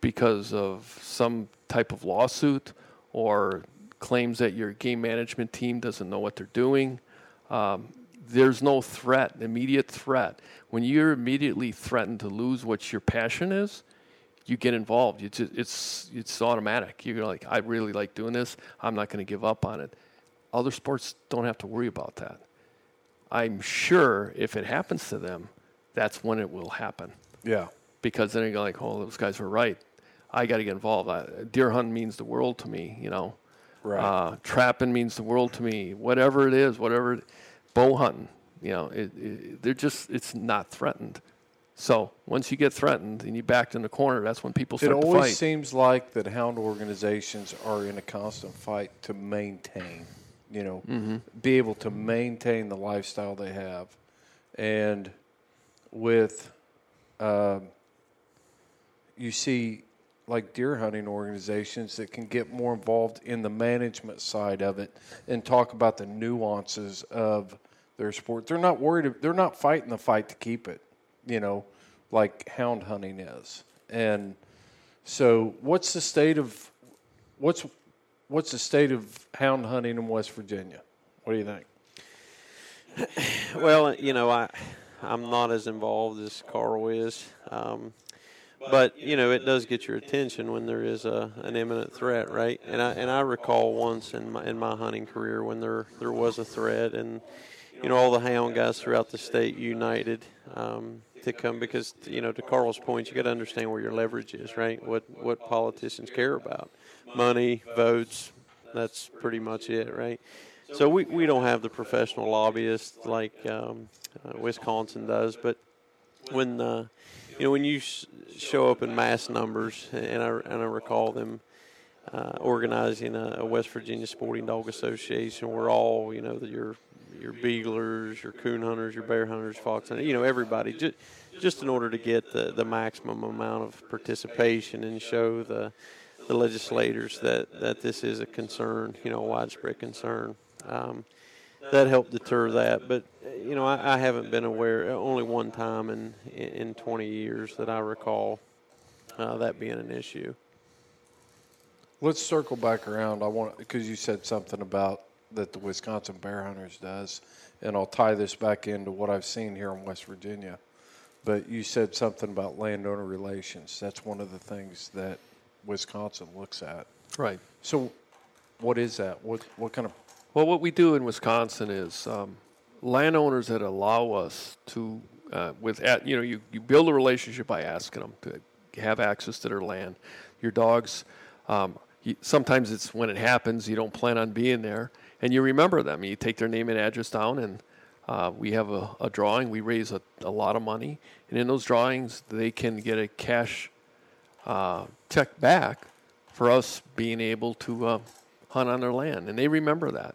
because of some type of lawsuit or claims that your game management team doesn't know what they're doing. Um, there's no threat, immediate threat. When you're immediately threatened to lose what your passion is, you get involved. Just, it's it's automatic. You're like, I really like doing this. I'm not going to give up on it. Other sports don't have to worry about that. I'm sure if it happens to them, that's when it will happen. Yeah. Because then you're like, oh, those guys were right. I got to get involved. I, deer hunting means the world to me. You know, Right. uh, trapping means the world to me. Whatever it is, whatever, it, bow hunting. You know, it, it, they're just it's not threatened. So once you get threatened and you backed in the corner, that's when people start to always seems like that hound organizations are in a constant fight to maintain, you know, Mhm. be able to maintain the lifestyle they have, and with, um, you see, like deer hunting organizations that can get more involved in the management side of it and talk about the nuances of their sport. They're not worried. They're not fighting the fight to keep it, you know, like hound hunting is. And so, what's the state of what's what's the state of hound hunting in West Virginia? What do you think? *clears throat* well, you know, I I'm not as involved as Carl is, um, but you know, it does get your attention when there is a an imminent threat, right? And I and I recall once in my in my hunting career when there there was a threat, and you know, all the hound guys throughout the state united. Um, to come because you know to Carl's point, you got to understand where your leverage is, right? What what politicians care about, money, votes. That's pretty much it, right? So we, we don't have the professional lobbyists like um, uh, Wisconsin does, but when uh, you know when you s- show up in mass numbers, and I and I recall them uh, organizing a, a West Virginia Sporting Dog Association, where all you know that your your beaglers, your coon hunters, your bear hunters, fox hunters, you know everybody just just in order to get the, the maximum amount of participation and show the the legislators that, that this is a concern, you know, a widespread concern. Um, that helped deter that, but you know, I, I haven't been aware only one time in in 20 years that I recall uh, that being an issue. Let's circle back around. I want because you said something about that the Wisconsin Bear Hunters does, and I'll tie this back into what I've seen here in West Virginia. But you said something about landowner relations. That's one of the things that Wisconsin looks at. Right. So, what is that? What what kind of Well, what we do in Wisconsin is um, landowners that allow us to, uh, with at, you know, you, you build a relationship by asking them to have access to their land. Your dogs, um, sometimes it's when it happens, you don't plan on being there, and you remember them. You take their name and address down, and uh, we have a, a drawing. We raise a, a lot of money, and in those drawings, they can get a cash uh, check back for us being able to uh, hunt on their land, and they remember that.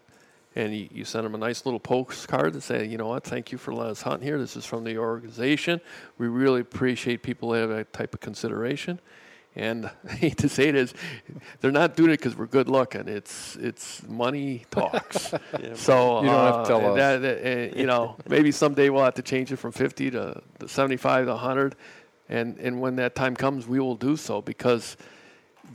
And you, you send them a nice little postcard to say, you know what, thank you for letting us hunt here. This is from the organization. We really appreciate people that have that type of consideration. And I *laughs* hate to say it is, they're not doing it because we're good looking. It's it's money talks. *laughs* Yeah. So You don't have to uh, tell us. that- that, uh, you know, *laughs* maybe someday we'll have to change it from 50 to, to 75 to 100, and and when that time comes, we will do so because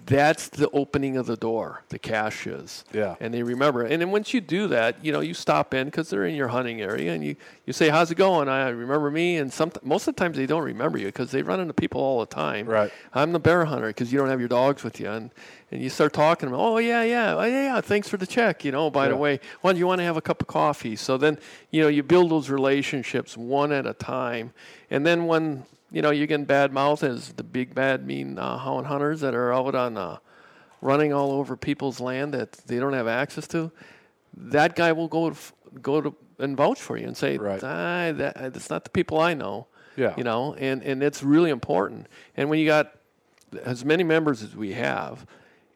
that's the opening of the door. The cash is. Yeah. And they remember. it. And then once you do that, you know, you stop in because they're in your hunting area, and you, you say, "How's it going?" I remember me, and some most of the times they don't remember you because they run into people all the time. Right. I'm the bear hunter because you don't have your dogs with you, and and you start talking to them. Oh yeah, yeah, oh, yeah, yeah. Thanks for the check. You know, by the way, why do you want to have a cup of coffee? So then, you know, you build those relationships one at a time, and then when you know you're getting bad mouth as the big bad mean uh, hound hunters that are out on uh, running all over people's land that they don't have access to, that guy will go to, f- go to and vouch for you and say, Right. ah, that, that's not the people I know. Yeah. You know, and, and it's really important. And when you got as many members as we have,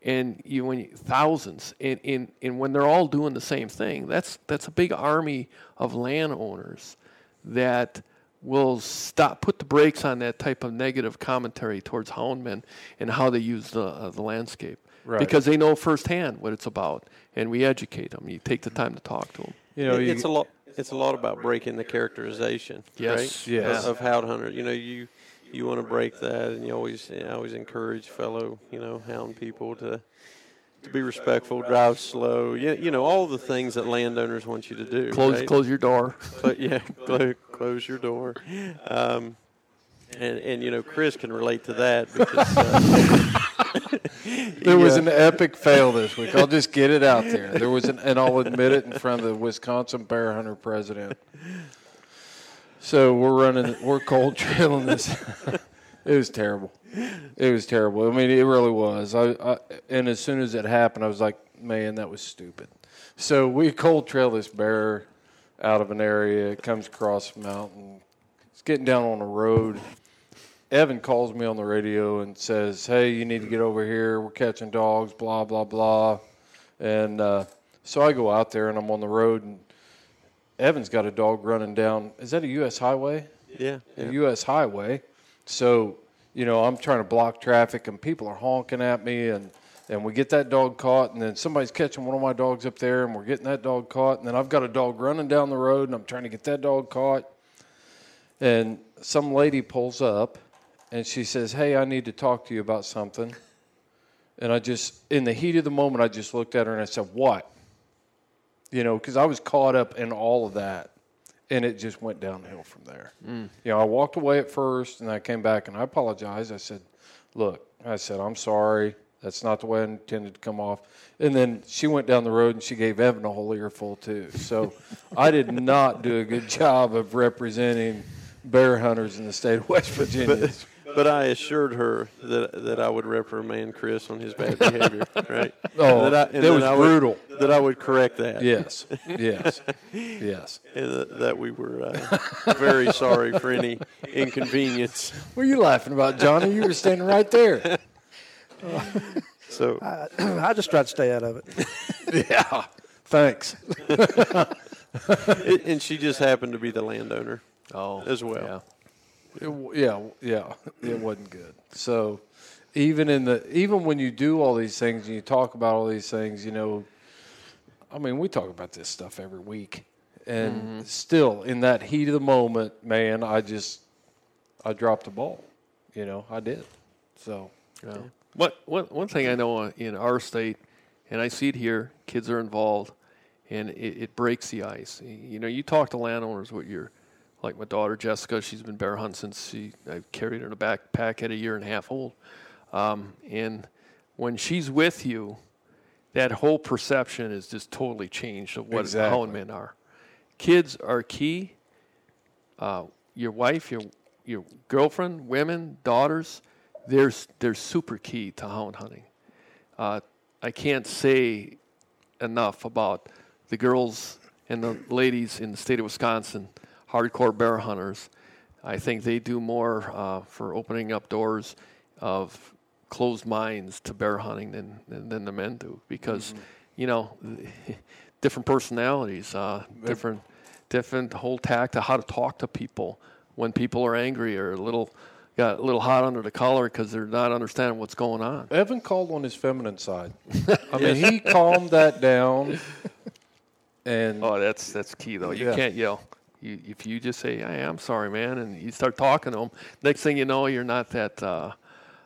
and you when you, thousands, and, and, and when they're all doing the same thing, that's that's a big army of landowners that will stop put the brakes on that type of negative commentary towards houndmen and how they use the uh, the landscape Right. because they know firsthand what it's about, and we educate them. You take the time to talk to them. you know? It- you, it's a lot. It's a lot about breaking the characterization, Yes, right? yes. Of, of hound hunter. You know, you you want to break that, and you always I always encourage fellow you know hound people to to be respectful, drive slow. You, you know all the things that landowners want you to do. Close right? close your door. *laughs* But yeah, close, close your door. Um, and and you know Chris can relate to that because uh, *laughs* There was an epic fail this week. I'll just get it out there. There was an, and I'll admit it in front of the Wisconsin Bear Hunter president. So we're running, we're cold *laughs* trailing this. It was terrible. It was terrible. I mean, it really was. I, I and as soon as it happened, I was like, man, that was stupid. So we cold trail this bear out of an area. It comes across a mountain. It's getting down on a road. Evan calls me on the radio and says, "Hey, you need to get over here. We're catching dogs. Blah blah blah." And uh, so I go out there and I'm on the road and Evan's got a dog running down. Is that a U.S. highway? Yeah, A yeah. U.S. highway. So you know I'm trying to block traffic and people are honking at me and. And we get that dog caught, and then somebody's catching one of my dogs up there, and we're getting that dog caught. And then I've got a dog running down the road, and I'm trying to get that dog caught. And some lady pulls up and she says, Hey, I need to talk to you about something. And I just, in the heat of the moment, I just looked at her and I said, What? You know, because I was caught up in all of that. And it just went downhill from there. Mm. You know, I walked away at first and I came back and I apologized. I said, Look, I said, I'm sorry. That's not the way I intended to come off. And then she went down the road and she gave Evan a whole earful too. So I did not do a good job of representing bear hunters in the state of West Virginia. But, but I assured her that that I would reprimand Chris on his bad behavior, *laughs* right? Oh, And I, and that was I would- brutal. that I would correct that. Yes, yes, *laughs* yes. And that, that we were uh, very sorry for any inconvenience. *laughs* What are you laughing about, Johnny? You were standing right there. So I, *clears throat* I just try to stay out of it. yeah. Thanks. it, and she just happened to be the landowner Oh, as well. yeah. It yeah, yeah, it wasn't good. So, even in the even when you do all these things and you talk about all these things, you know, I mean, we talk about this stuff every week, and still in that heat of the moment, man, I just I dropped the ball. You know, I did. So, Yeah. What, one, one thing I know uh, in our state, and I see it here, kids are involved, and it, it breaks the ice. You know, you talk to landowners with your, like my daughter Jessica, she's been bear hunting since she, I carried her in a backpack at a year and a half old. Um, and when she's with you, that whole perception is just totally changed of what Exactly. hound men are. Kids are key. Uh, your wife, your your girlfriend, women, daughters, they're, they're super key to hound hunting. Uh, I can't say enough about the girls and the ladies in the state of Wisconsin, hardcore bear hunters. I think they do more uh, for opening up doors of closed minds to bear hunting than, than, than the men do because, you know, *laughs* different personalities, uh, different, different whole tact of how to talk to people when people are angry or a little got a little hot under the collar because they're not understanding what's going on. Evan called on his feminine side. *laughs* I mean, he calmed that down, *laughs* and Oh, that's that's key though. You Yeah. can't yell. You, if you just say, hey, "I'm sorry, man," and you start talking to them, next thing you know, you're not that uh,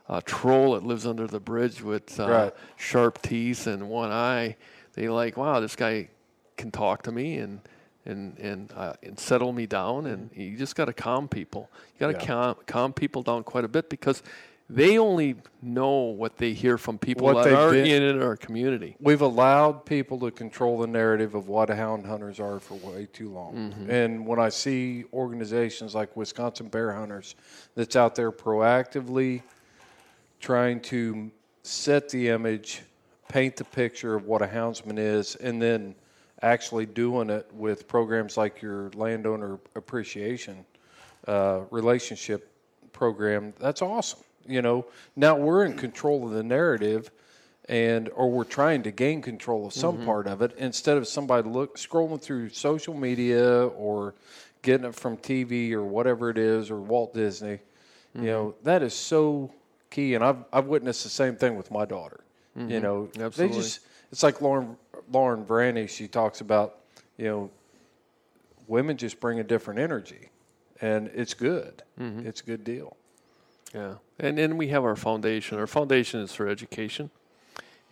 uh, troll that lives under the bridge with uh, Right. sharp teeth and one eye. They like, wow, this guy can talk to me and and and uh, and settle me down. And you just got to calm people. You got to Yeah. calm calm people down quite a bit because they only know what they hear from people What that are been- in our community. we've allowed people to control the narrative of what hound hunters are for way too long. And when I see organizations like Wisconsin Bear Hunters that's out there proactively trying to set the image, paint the picture of what a houndsman is, and then actually doing it with programs like your landowner appreciation uh, relationship program, that's awesome. You know, now we're in control of the narrative, and or we're trying to gain control of some mm-hmm. part of it instead of somebody look scrolling through social media or getting it from TV or whatever it is or Walt Disney. You mm-hmm. know, that is so key, and I've I've witnessed the same thing with my daughter. You mm-hmm. know, they just it's like Lauren Lauren Branny. She talks about you know women just bring a different energy, and it's good. It's a good deal. Yeah, and then we have our foundation. Our foundation is for education,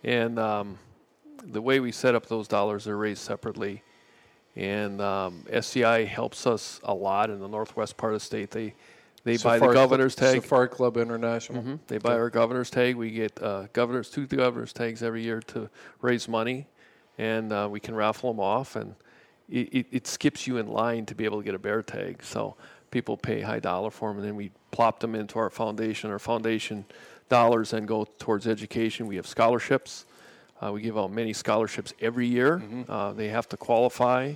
and um, the way we set up those dollars are raised separately. And um, SCI helps us a lot in the northwest part of the state. They they buy the Safari Club- governor's tag. Safari Club International. Mhm. They buy our governor's tag. We get uh, governors two governor's tags every year to raise money, and uh, we can raffle them off. And it, it, it skips you in line to be able to get a bear tag. So people pay high dollar for them, and then we plop them into our foundation. Our foundation dollars then go towards education. We have scholarships. Uh, we give out many scholarships every year. Uh, they have to qualify.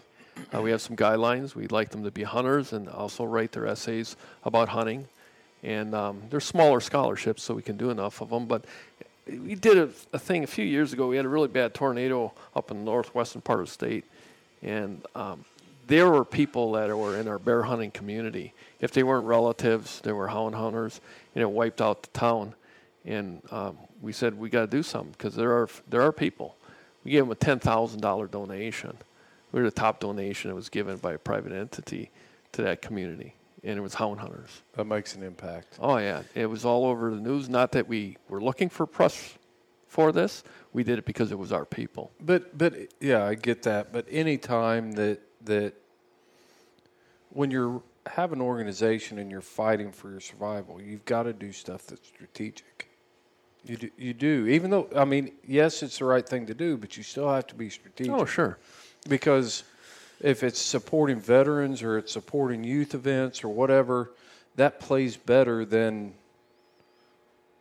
Uh, we have some guidelines. We'd like them to be hunters and also write their essays about hunting. and um, they're smaller scholarships, so we can do enough of them. But we did a, a thing a few years ago. We had a really bad tornado up in the northwestern part of the state, and um, there were people that were in our bear hunting community. If they weren't relatives, they were hound hunters, and it wiped out the town. And um, we said we got to do something because there are there are people. We gave them a ten thousand dollar donation. We were the top donation that was given by a private entity to that community, and it was hound hunters. That makes an impact. Oh yeah, it was all over the news. Not that we were looking for press for this. We did it because it was our people. But but yeah, I get that. But any time that that when you're have an organization and you're fighting for your survival, you've got to do stuff that's strategic. You do, you do. Even though I mean, yes, it's the right thing to do, but you still have to be strategic. Oh sure. Because if it's supporting veterans or it's supporting youth events or whatever, that plays better than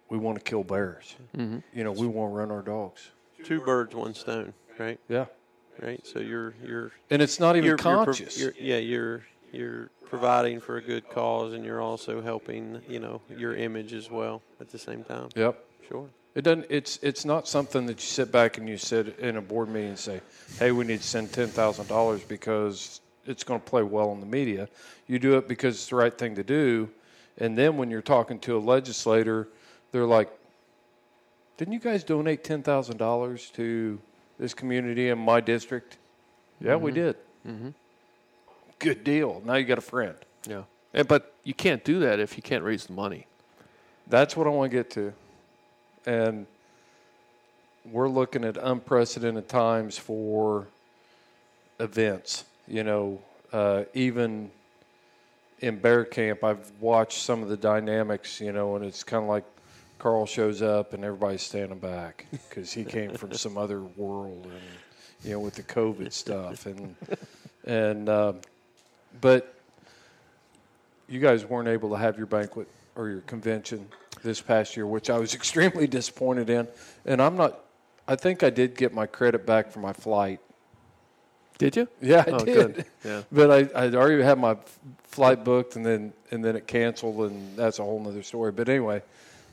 we want to kill bears. Mm-hmm. You know, we want to run our dogs. Two birds, one stone, right? Yeah. Right. So you're you're And it's not even you're, you're conscious. you're- yeah, you're you're providing for a good cause, and you're also helping you know your image as well at the same time. Yep. Sure. It doesn't. It's it's not something that you sit back and you sit in a board meeting and say, "Hey, we need to send ten thousand dollars because it's going to play well in the media." You do it because it's the right thing to do, and then when you're talking to a legislator, they're like, "Didn't you guys donate ten thousand dollars to this community in my district?" Yeah, we Mhm. did. Mm-hmm. Good deal. Now you got a friend. Yeah. And, but you can't do that if you can't raise the money. That's what I want to get to. And we're looking at unprecedented times for events. You know, uh, even in bear camp, I've watched some of the dynamics, you know, and it's kind of like Carl shows up and everybody's standing back because he came from some *laughs* other world and, you know, with the COVID stuff. And, *laughs* and, um, but you guys weren't able to have your banquet or your convention this past year, which I was *laughs* extremely disappointed in. And I'm not. I think I did get my credit back for my flight. Did you? Yeah, I Oh, did. good. Yeah. But I I'd already had my flight booked, and then and then it canceled, and that's a whole other story. But anyway,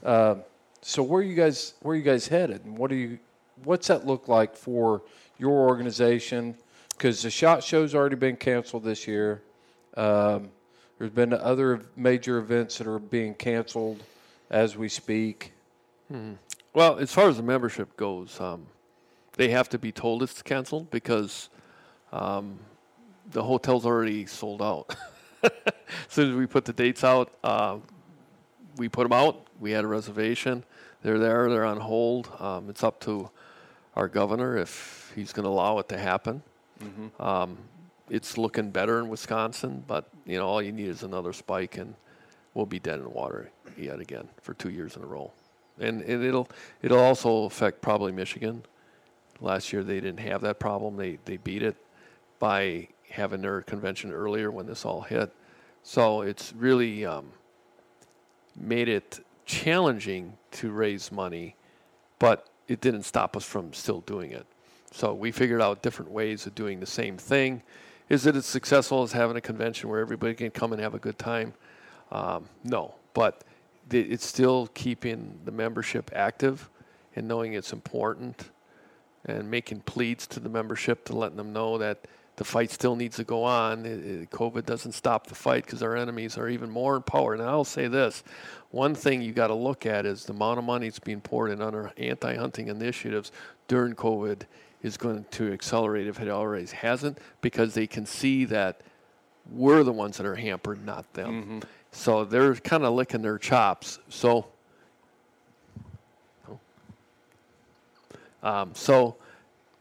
uh, so where you guys where you guys headed, and what do you what's that look like for your organization? Because the SHOT Show's already been canceled this year. Um, there's been other major events that are being canceled as we speak. Mhm. Well, as far as the membership goes, um, they have to be told it's canceled because um, the hotel's already sold out. *laughs* as soon as we put the dates out, uh, we put them out. We had a reservation. They're there. They're on hold. Um, it's up to our governor if he's going to allow it to happen. Mhm. Um, it's looking better in Wisconsin, but you know all you need is another spike, and we'll be dead in the water yet again for two years in a row. And, and it'll it'll also affect probably Michigan. Last year they didn't have that problem. They they beat it by having their convention earlier when this all hit. So it's really um, made it challenging to raise money, but it didn't stop us from still doing it. So we figured out different ways of doing the same thing. Is it as successful as having a convention where everybody can come and have a good time? Um, no, but th- it's still keeping the membership active and knowing it's important and making pleads to the membership to letting them know that the fight still needs to go on. It, it- COVID doesn't stop the fight because our enemies are even more in power. And I'll say this one thing you got to look at is the amount of money that's being poured in on our anti hunting initiatives during COVID is going to accelerate if it already hasn't because they can see that we're the ones that are hampered, not them. So they're kind of licking their chops. So, um, so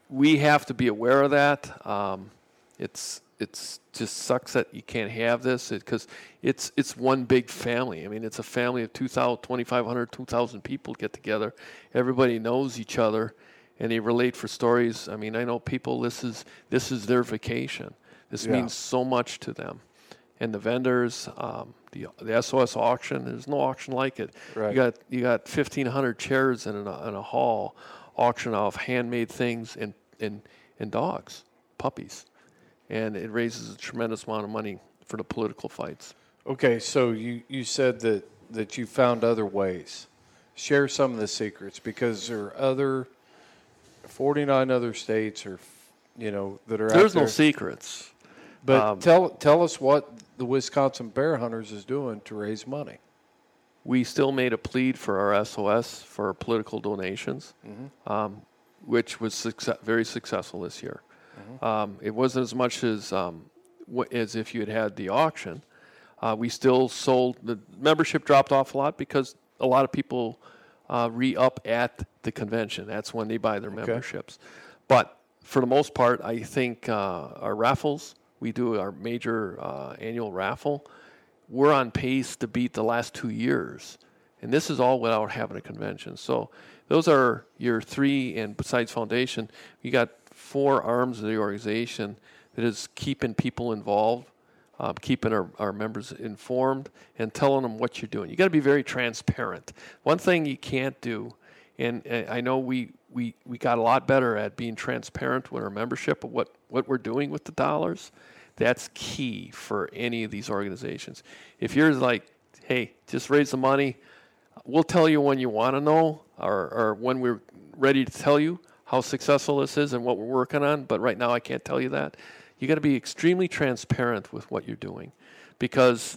we have to be aware of that. Um, it's it's just sucks that you can't have this because it's it's one big family. I mean, it's a family of 2,000, 2,500, 2,000 people get together. Everybody knows each other, and they relate for stories. I mean, I know people. This is this is their vacation. This Yeah. means so much to them, and the vendors. Um, the, the SOS auction, there's no auction like it. Right. You got you got 1,500 chairs in a, in a hall, auction off handmade things and, and, and dogs, puppies. And it raises a tremendous amount of money for the political fights. Okay, so you, you said that that you found other ways. Share some of the secrets because there are other 49 other states or you know that are out There's no secrets. But Um, tell tell us what the Wisconsin Bear Hunters is doing to raise money. We still made a plead for our SOS for political donations, um, which was success, very successful this year. Um, it wasn't as much as um, wh- as if you had had the auction. Uh, we still sold the membership dropped off a lot because a lot of people uh, re up at the convention. That's when they buy their memberships. But for the most part, I think uh, our raffles. We do our major uh, annual raffle we're on pace to beat the last two years. And this is all without having a convention. So those are your three, and besides foundation, you got four arms of the organization that is keeping people involved, um, keeping our, our members informed, and telling them what you're doing. You got to be very transparent. One thing you can't do, and I know we, we, we got a lot better at being transparent with our membership of what, what we're doing with the dollars. That's key for any of these organizations. If you're like, hey, just raise the money, we'll tell you when you want to know or, or when we're ready to tell you how successful this is and what we're working on, but right now I can't tell you that. You got to be extremely transparent with what you're doing because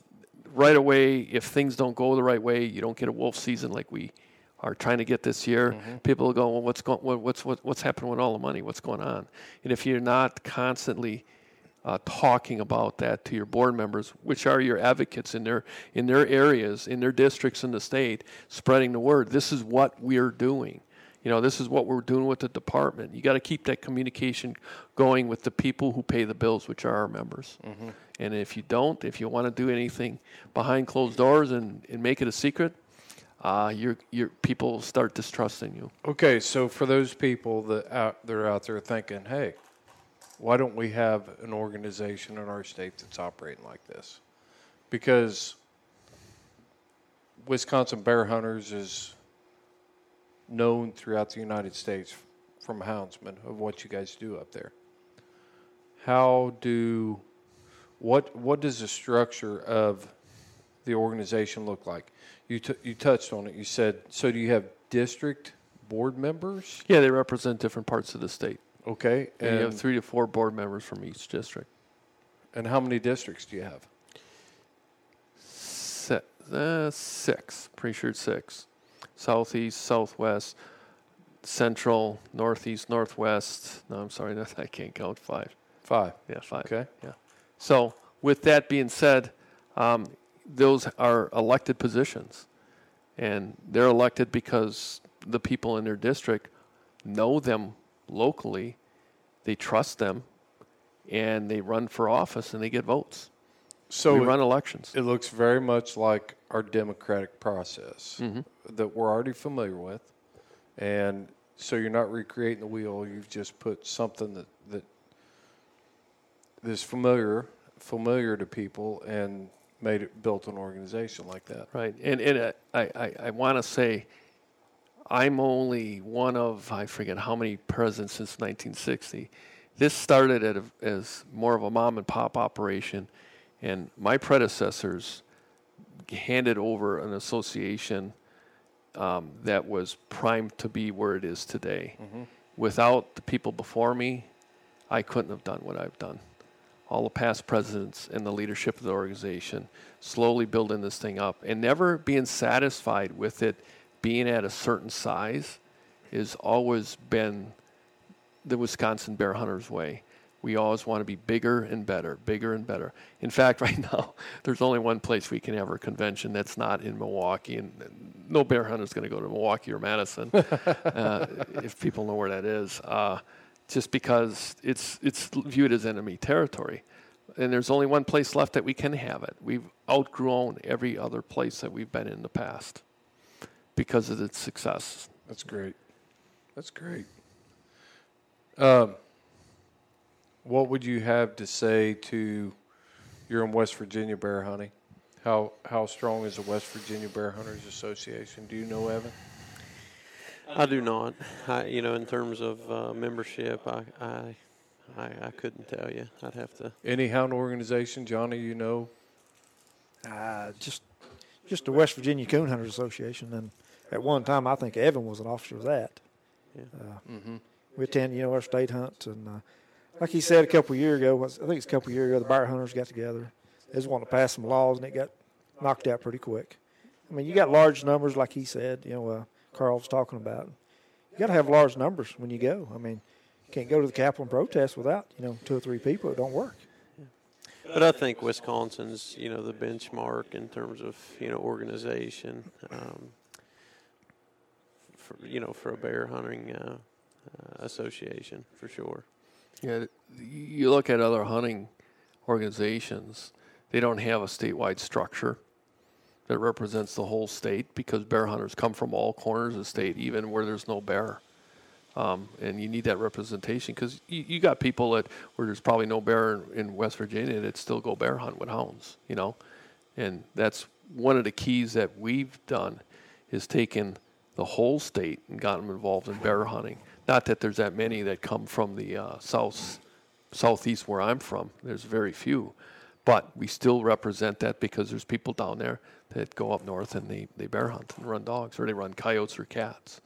right away, if things don't go the right way, you don't get a wolf season like we are trying to get this year. People will go, well, what's going, what, what's what, what's happening with all the money? What's going on? And if you're not constantly uh, talking about that to your board members, which are your advocates in their in their areas, in their districts in the state, spreading the word. This is what we're doing. You know, this is what we're doing with the department. You got to keep that communication going with the people who pay the bills, which are our members. And if you don't, if you want to do anything behind closed doors and, and make it a secret, uh, your your people will start distrusting you. Okay, so for those people that out that are out there thinking, hey, why don't we have an organization in our state that's operating like this? Because Wisconsin Bear Hunters is known throughout the United States from houndsmen of what you guys do up there. How do what what does the structure of the organization look like? You t- you touched on it. You said so. Do you have district board members? Yeah, they represent different parts of the state. Okay, And you have three to four board members from each district. and how many districts do you have? Se- uh, six, pretty sure it's six. Southeast, southwest, central, northeast, northwest. No, I'm sorry, that *laughs* I can't count five. Five. Yeah, five. Okay. Yeah. So, with that being said, um, those are elected positions, and they're elected because the people in their district know them locally, they trust them, and they run for office and they get votes. So we it- run elections. It looks very much like our democratic process Mhm. that we're already familiar with, and so you're not recreating the wheel. You've just put something that that is familiar familiar to people and made it built an organization like that. Right, and and uh, I I, I want to say, I'm only one of I forget how many presidents since 1960. This started at a, as more of a mom and pop operation, and my predecessors handed over an association um, that was primed to be where it is today. Without the people before me, I couldn't have done what I've done all the past presidents and the leadership of the organization, slowly building this thing up and never being satisfied with it being at a certain size has always been the Wisconsin Bear Hunters way. We always want to be bigger and better, bigger and better. In fact, *laughs* right now, there's only one place we can have our convention that's not in Milwaukee, and no bear hunter is going to go to Milwaukee or Madison, uh, *laughs* if people know where that is. Uh, just because it's it's viewed as enemy territory. And there's only one place left that we can have it. We've outgrown every other place that we've been in the past because of its success. That's great. That's great. Um, what would you have to say to you're in West Virginia bear hunting? How how strong is the West Virginia Bear Hunters Association? Do you know, Evan? I do not. I, you know, in terms of uh, membership, I, I, I, I couldn't tell you. I'd have to. Any hound organization, Johnny? You know? Uh, just just the West Virginia Coon Hunters Association. And at one time, I think Evan was an officer of that. Uh, Mhm. We attend, you know, our state hunts, and uh, like he said a couple of years ago, I think it's a couple of years ago, the bear hunters got together. They just wanted to pass some laws, and it got knocked out pretty quick. I mean, you got large numbers, like he said. You know, uh, Carl was talking about. You got to have large numbers when you go. I mean, you can't go to the Capitol and protest without you know two or three people. It don't work. But I think Wisconsin's, you know, the benchmark in terms of, you know, organization, um, for, you know, for a bear hunting uh, uh, association, for sure. Yeah, you look at other hunting organizations, they don't have a statewide structure that represents the whole state because bear hunters come from all corners of the state, even where there's no bear. Um, and you need that representation because you, you got people that where there's probably no bear in, in West Virginia that still go bear hunt with hounds, you know, and that's one of the keys that we've done is taken the whole state and gotten them involved in bear hunting. Not that there's that many that come from the uh, south, southeast where I'm from. There's very few, but we still represent that because there's people down there that go up north and they, they bear hunt and run dogs or they run coyotes or cats.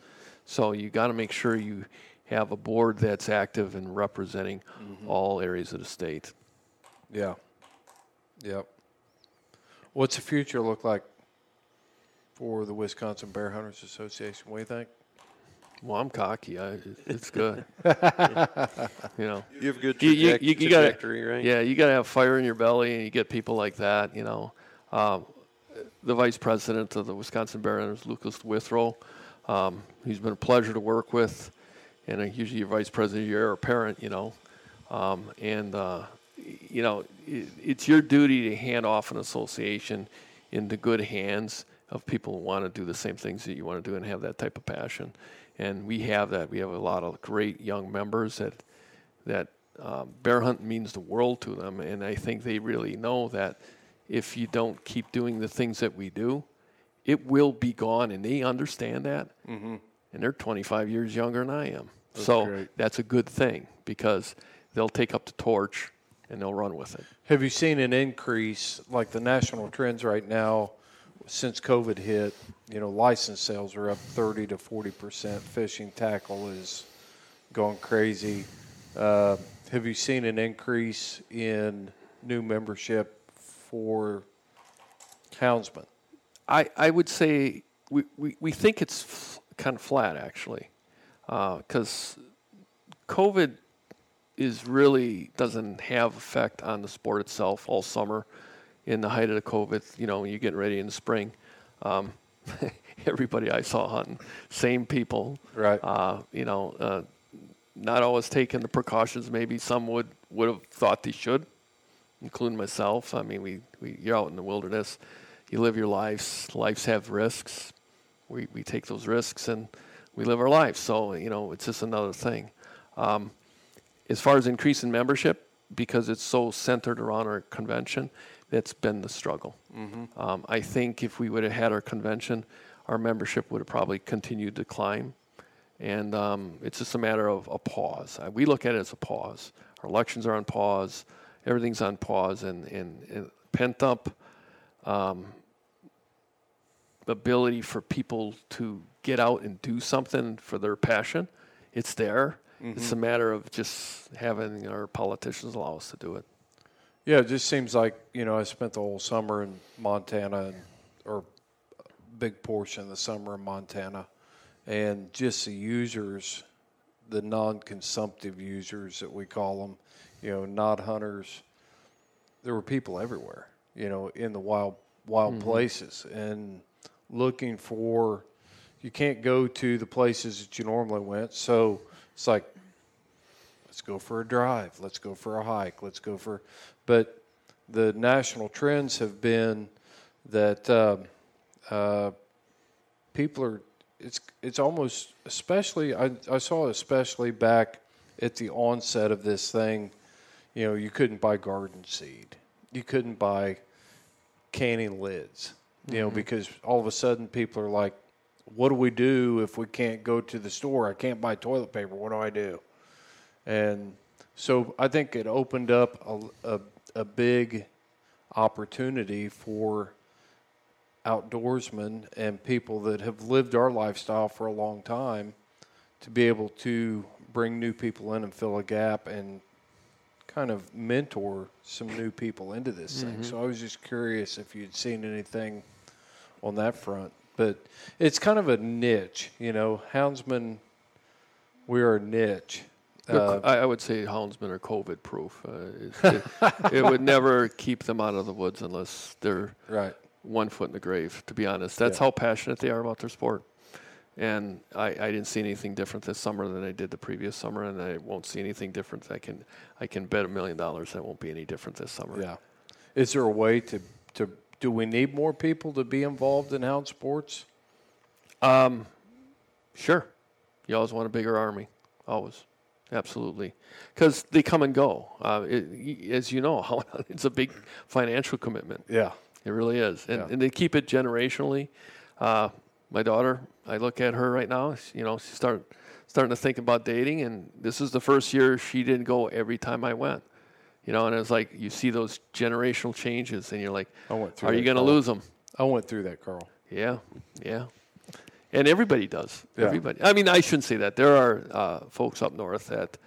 So you got to make sure you have a board that's active and representing all areas of the state. Yeah. Yep. What's the future look like for the Wisconsin Bear Hunters Association? What do you think? Well, I'm cocky. I, it's good. *laughs* you know, You have good You- you- you- you gotta- trajectory, right? Yeah, you got to have fire in your belly, and you get people like that. You know, um, the vice president of the Wisconsin Bear Hunters, Lucas Withrow. Um, he's been a pleasure to work with, and uh, usually your vice president, your heir apparent. You know, um, and uh, you know it, it's your duty to hand off an association into good hands of people who want to do the same things that you want to do and have that type of passion. And we have that. We have a lot of great young members that that um, bear hunt means the world to them, and I think they really know that if you don't keep doing the things that we do, it will be gone, and they understand that. Mhm. And they're 25 years younger than I am, That's so great. that's a good thing because they'll take up the torch and they'll run with it. Have you seen an increase like the national trends right now since COVID hit? You know, license sales are up 30 to 40 percent. Fishing tackle is going crazy. Uh, have you seen an increase in new membership for houndsmen? I, I would say we, we, we think it's f- kind of flat actually, because COVID is really doesn't have effect on the sport itself all summer. In the height of the COVID, you know, you're getting ready in the spring. Um, *laughs* everybody I saw hunting, same people, right? Uh, you know, uh, not always taking the precautions. Maybe some would would have thought they should, including myself. I mean, we, we you're out in the wilderness, you live your lives. Lives have risks. We we take those risks and we live our lives. So you know, it's just another thing. Um, as far as increasing membership, because it's so centered around our convention, that's been the struggle. Mhm. Um, I think if we would have had our convention, our membership would have probably continued to climb. And um, it's just a matter of a pause. Uh, we look at it as a pause. Our elections are on pause. Everything's on pause, and, and, and pent up um, ability for people to get out and do something for their passion. It's there. It's Mhm. a matter of just having our politicians allow us to do it. Yeah, it just seems like you know I spent the whole summer in Montana, and, or a big portion of the summer in Montana, and just the users, the non-consumptive users that we call them, you know, not hunters. There were people everywhere, you know, in the wild wild Mhm. places, and looking for. You can't go to the places that you normally went, so it's like let's go for a drive. Let's go for a hike. Let's go for but the national trends have been that um, uh, people are it's it's almost especially I, I saw especially back at the onset of this thing you know you couldn't buy garden seed. You couldn't buy canning lids you know Mhm. because all of a sudden people are like what do we do if we can't go to the store? I can't buy toilet paper. What do i do and so I think it opened up a, a, a big opportunity for outdoorsmen and people that have lived our lifestyle for a long time to be able to bring new people in and fill a gap and kind of mentor some new people into this thing. Mhm. So I was just curious if you'd seen anything on that front. But it's kind of a niche, you know. Houndsmen, we're a niche. Uh, I, I would say houndsmen are COVID proof. Uh, it, it, *laughs* it would never keep them out of the woods unless they're Right. one foot in the grave. To be honest, that's Yeah. how passionate they are about their sport. And I, I didn't see anything different this summer than I did the previous summer, and I won't see anything different. I can I can bet a million dollars that won't be any different this summer. Yeah. Is there a way to, to do we need more people to be involved in hound sports? Um, sure. You always want a bigger army. Always. Absolutely. Because they come and go. Uh, it, as you know, *laughs* it's a big financial commitment. Yeah. It really is. And, Yeah. and they keep it generationally. Uh, my daughter, I look at her right now, she- you know, she's start, starting to think about dating. And this is the first year she didn't go every time I went. You know, and it's like you see those generational changes, and you're like, I went through are you going to lose them? I went through that, Carl. Yeah, yeah. And everybody does. Yeah. Everybody. I mean, I shouldn't say that. There are uh, folks up north that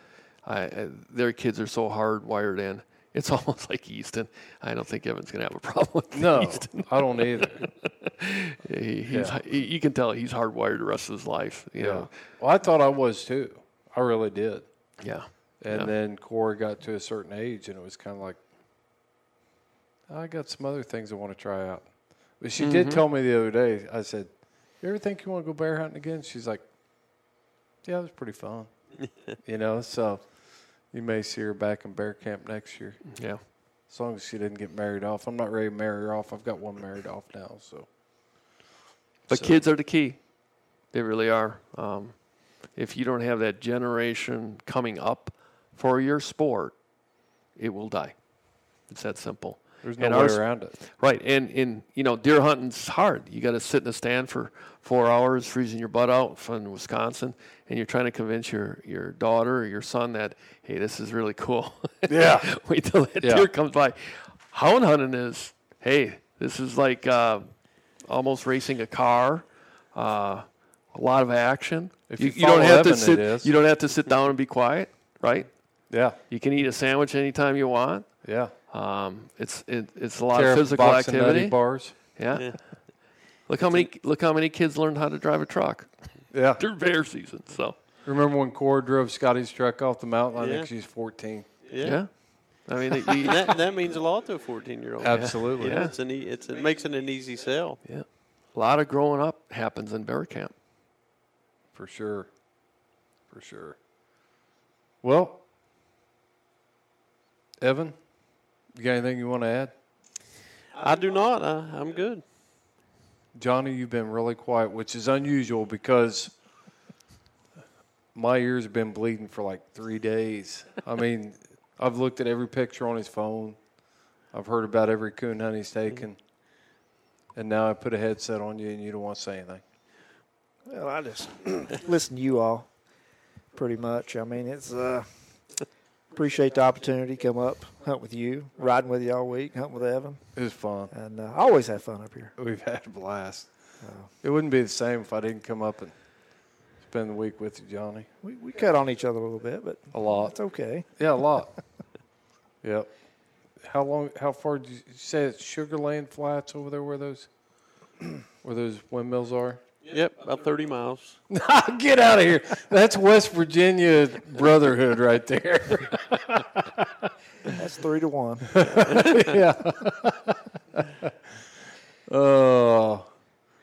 I, uh, their kids are so hardwired in. It's *laughs* almost like Easton. I don't think Evan's going to have a problem with No, Easton. I don't either. *laughs* he, he's, Yeah. he, you can tell he's hardwired the rest of his life. You Yeah. know? Well, I thought I was too. I really did. Yeah. And Yeah. then Corey got to a certain age, and it was kind of like, I got some other things I want to try out. But she did Mhm. tell me the other day. I said, "You ever think you want to go bear hunting again?" She's like, "Yeah, it was pretty fun." *laughs* you know, so you may see her back in bear camp next year. Yeah. As long as she didn't get married off. I'm not ready to marry her off. I've got one married off now, so. But So- kids are the key. They really are. Um, if you don't have that generation coming up for your sport, it will die. It's that simple. There's no And way ours- around it. Right, and and you know, deer hunting's hard. You got to sit in the stand for four hours, freezing your butt out from Wisconsin, and you're trying to convince your your daughter or your son that hey, this is really cool. *laughs* Yeah. Wait till that Yeah. deer comes by. Hound hunting is hey, this is like uh, almost racing a car. Uh, a lot of action. If you, you you don't have to sit. You don't have to sit down and be quiet, right? Yeah. You can eat a sandwich anytime you want. Yeah. Um, it's it, it's a lot Tear of physical box of nutty activity. bars. Yeah. Yeah. *laughs* Look how many look how many kids learned how to drive a truck Yeah. *laughs* during bear season. So Remember when Corey drove Scotty's truck off the mountain? I Yeah. think she's 14. Yeah. yeah, I mean it, you- that, that means a lot to a 14 year old. Absolutely. Yeah, it's an e- it's it makes it an easy sell. yeah, a lot of growing up happens in bear camp. For sure. For sure. Well, Evan, you got anything you want to add? I do not. I, I'm good. Johnny, you've been really quiet, which is unusual because my ears have been bleeding for like three days. I mean, I've looked at every picture on his phone. I've heard about every coon hunt he's taken. And now I put a headset on you and you don't want to say anything. Well, I just *clears throat* listen to you all pretty much. I mean, it's uh, appreciate the opportunity to come up, hunt with you, riding with you all week, hunting with Evan, It was fun. and uh, I always have fun up here. We've had a blast. It wouldn't be the same if I didn't come up and spend the week with you, Johnny. We we cut on each other a little bit, but A lot. that's okay. Yeah, a lot. *laughs* yep. How long? How far did you, you say it's Sugar Land Flats over there? Where those, where those windmills are? Yep, about 30 miles. *laughs* Get out of here! That's West Virginia brotherhood right there. *laughs* That's three to one. *laughs* yeah. Oh,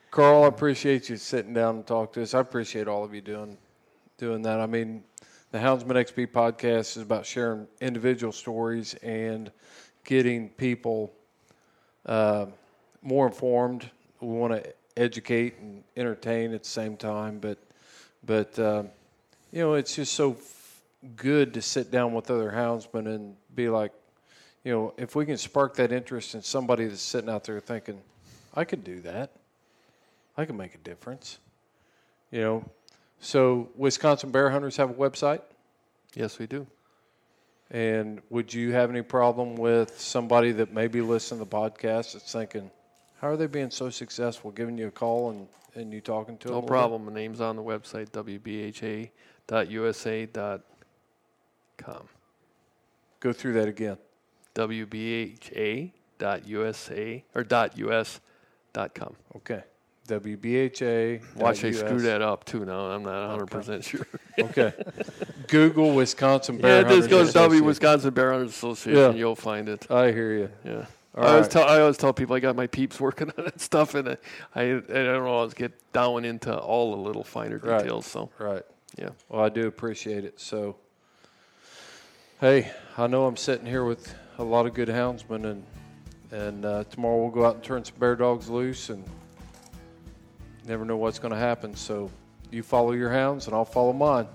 Carl, I appreciate you sitting down and talk to us. I appreciate all of you doing doing that. I mean, the Houndsman XP podcast is about sharing individual stories and getting people uh, more informed. We want to educate and entertain at the same time, but but uh, you know, it's just so f- good to sit down with other houndsmen and be like, you know, if we can spark that interest in somebody that's sitting out there thinking, I could do that, I can make a difference. You know, so Wisconsin Bear Hunters have a website. Yes, we do. And would you have any problem with somebody that maybe listening to the podcast that's thinking, How are they being so successful? Giving you a call and, and you talking to them? No problem. The name's on the website, wbha.usa.com. Go through that again. wbha.usa or dot us dot com. Okay. WBHA. Watch they screw that up too. Now I'm not 100 percent sure. Okay. *laughs* Google Wisconsin Bear yeah, this Hunters goes W. Wisconsin Bear Hunters Association. Yeah. You'll find it. I hear you. Yeah. All I, always tell, I always tell people I got my peeps working *laughs* on that stuff, and I, I, I don't always get down into all the little finer Right. details. So, Right. yeah. Well, I do appreciate it. So, hey, I know I'm sitting here with a lot of good houndsmen, and and uh, tomorrow we'll go out and turn some bear dogs loose, and never know what's going to happen. So, you follow your hounds, and I'll follow mine.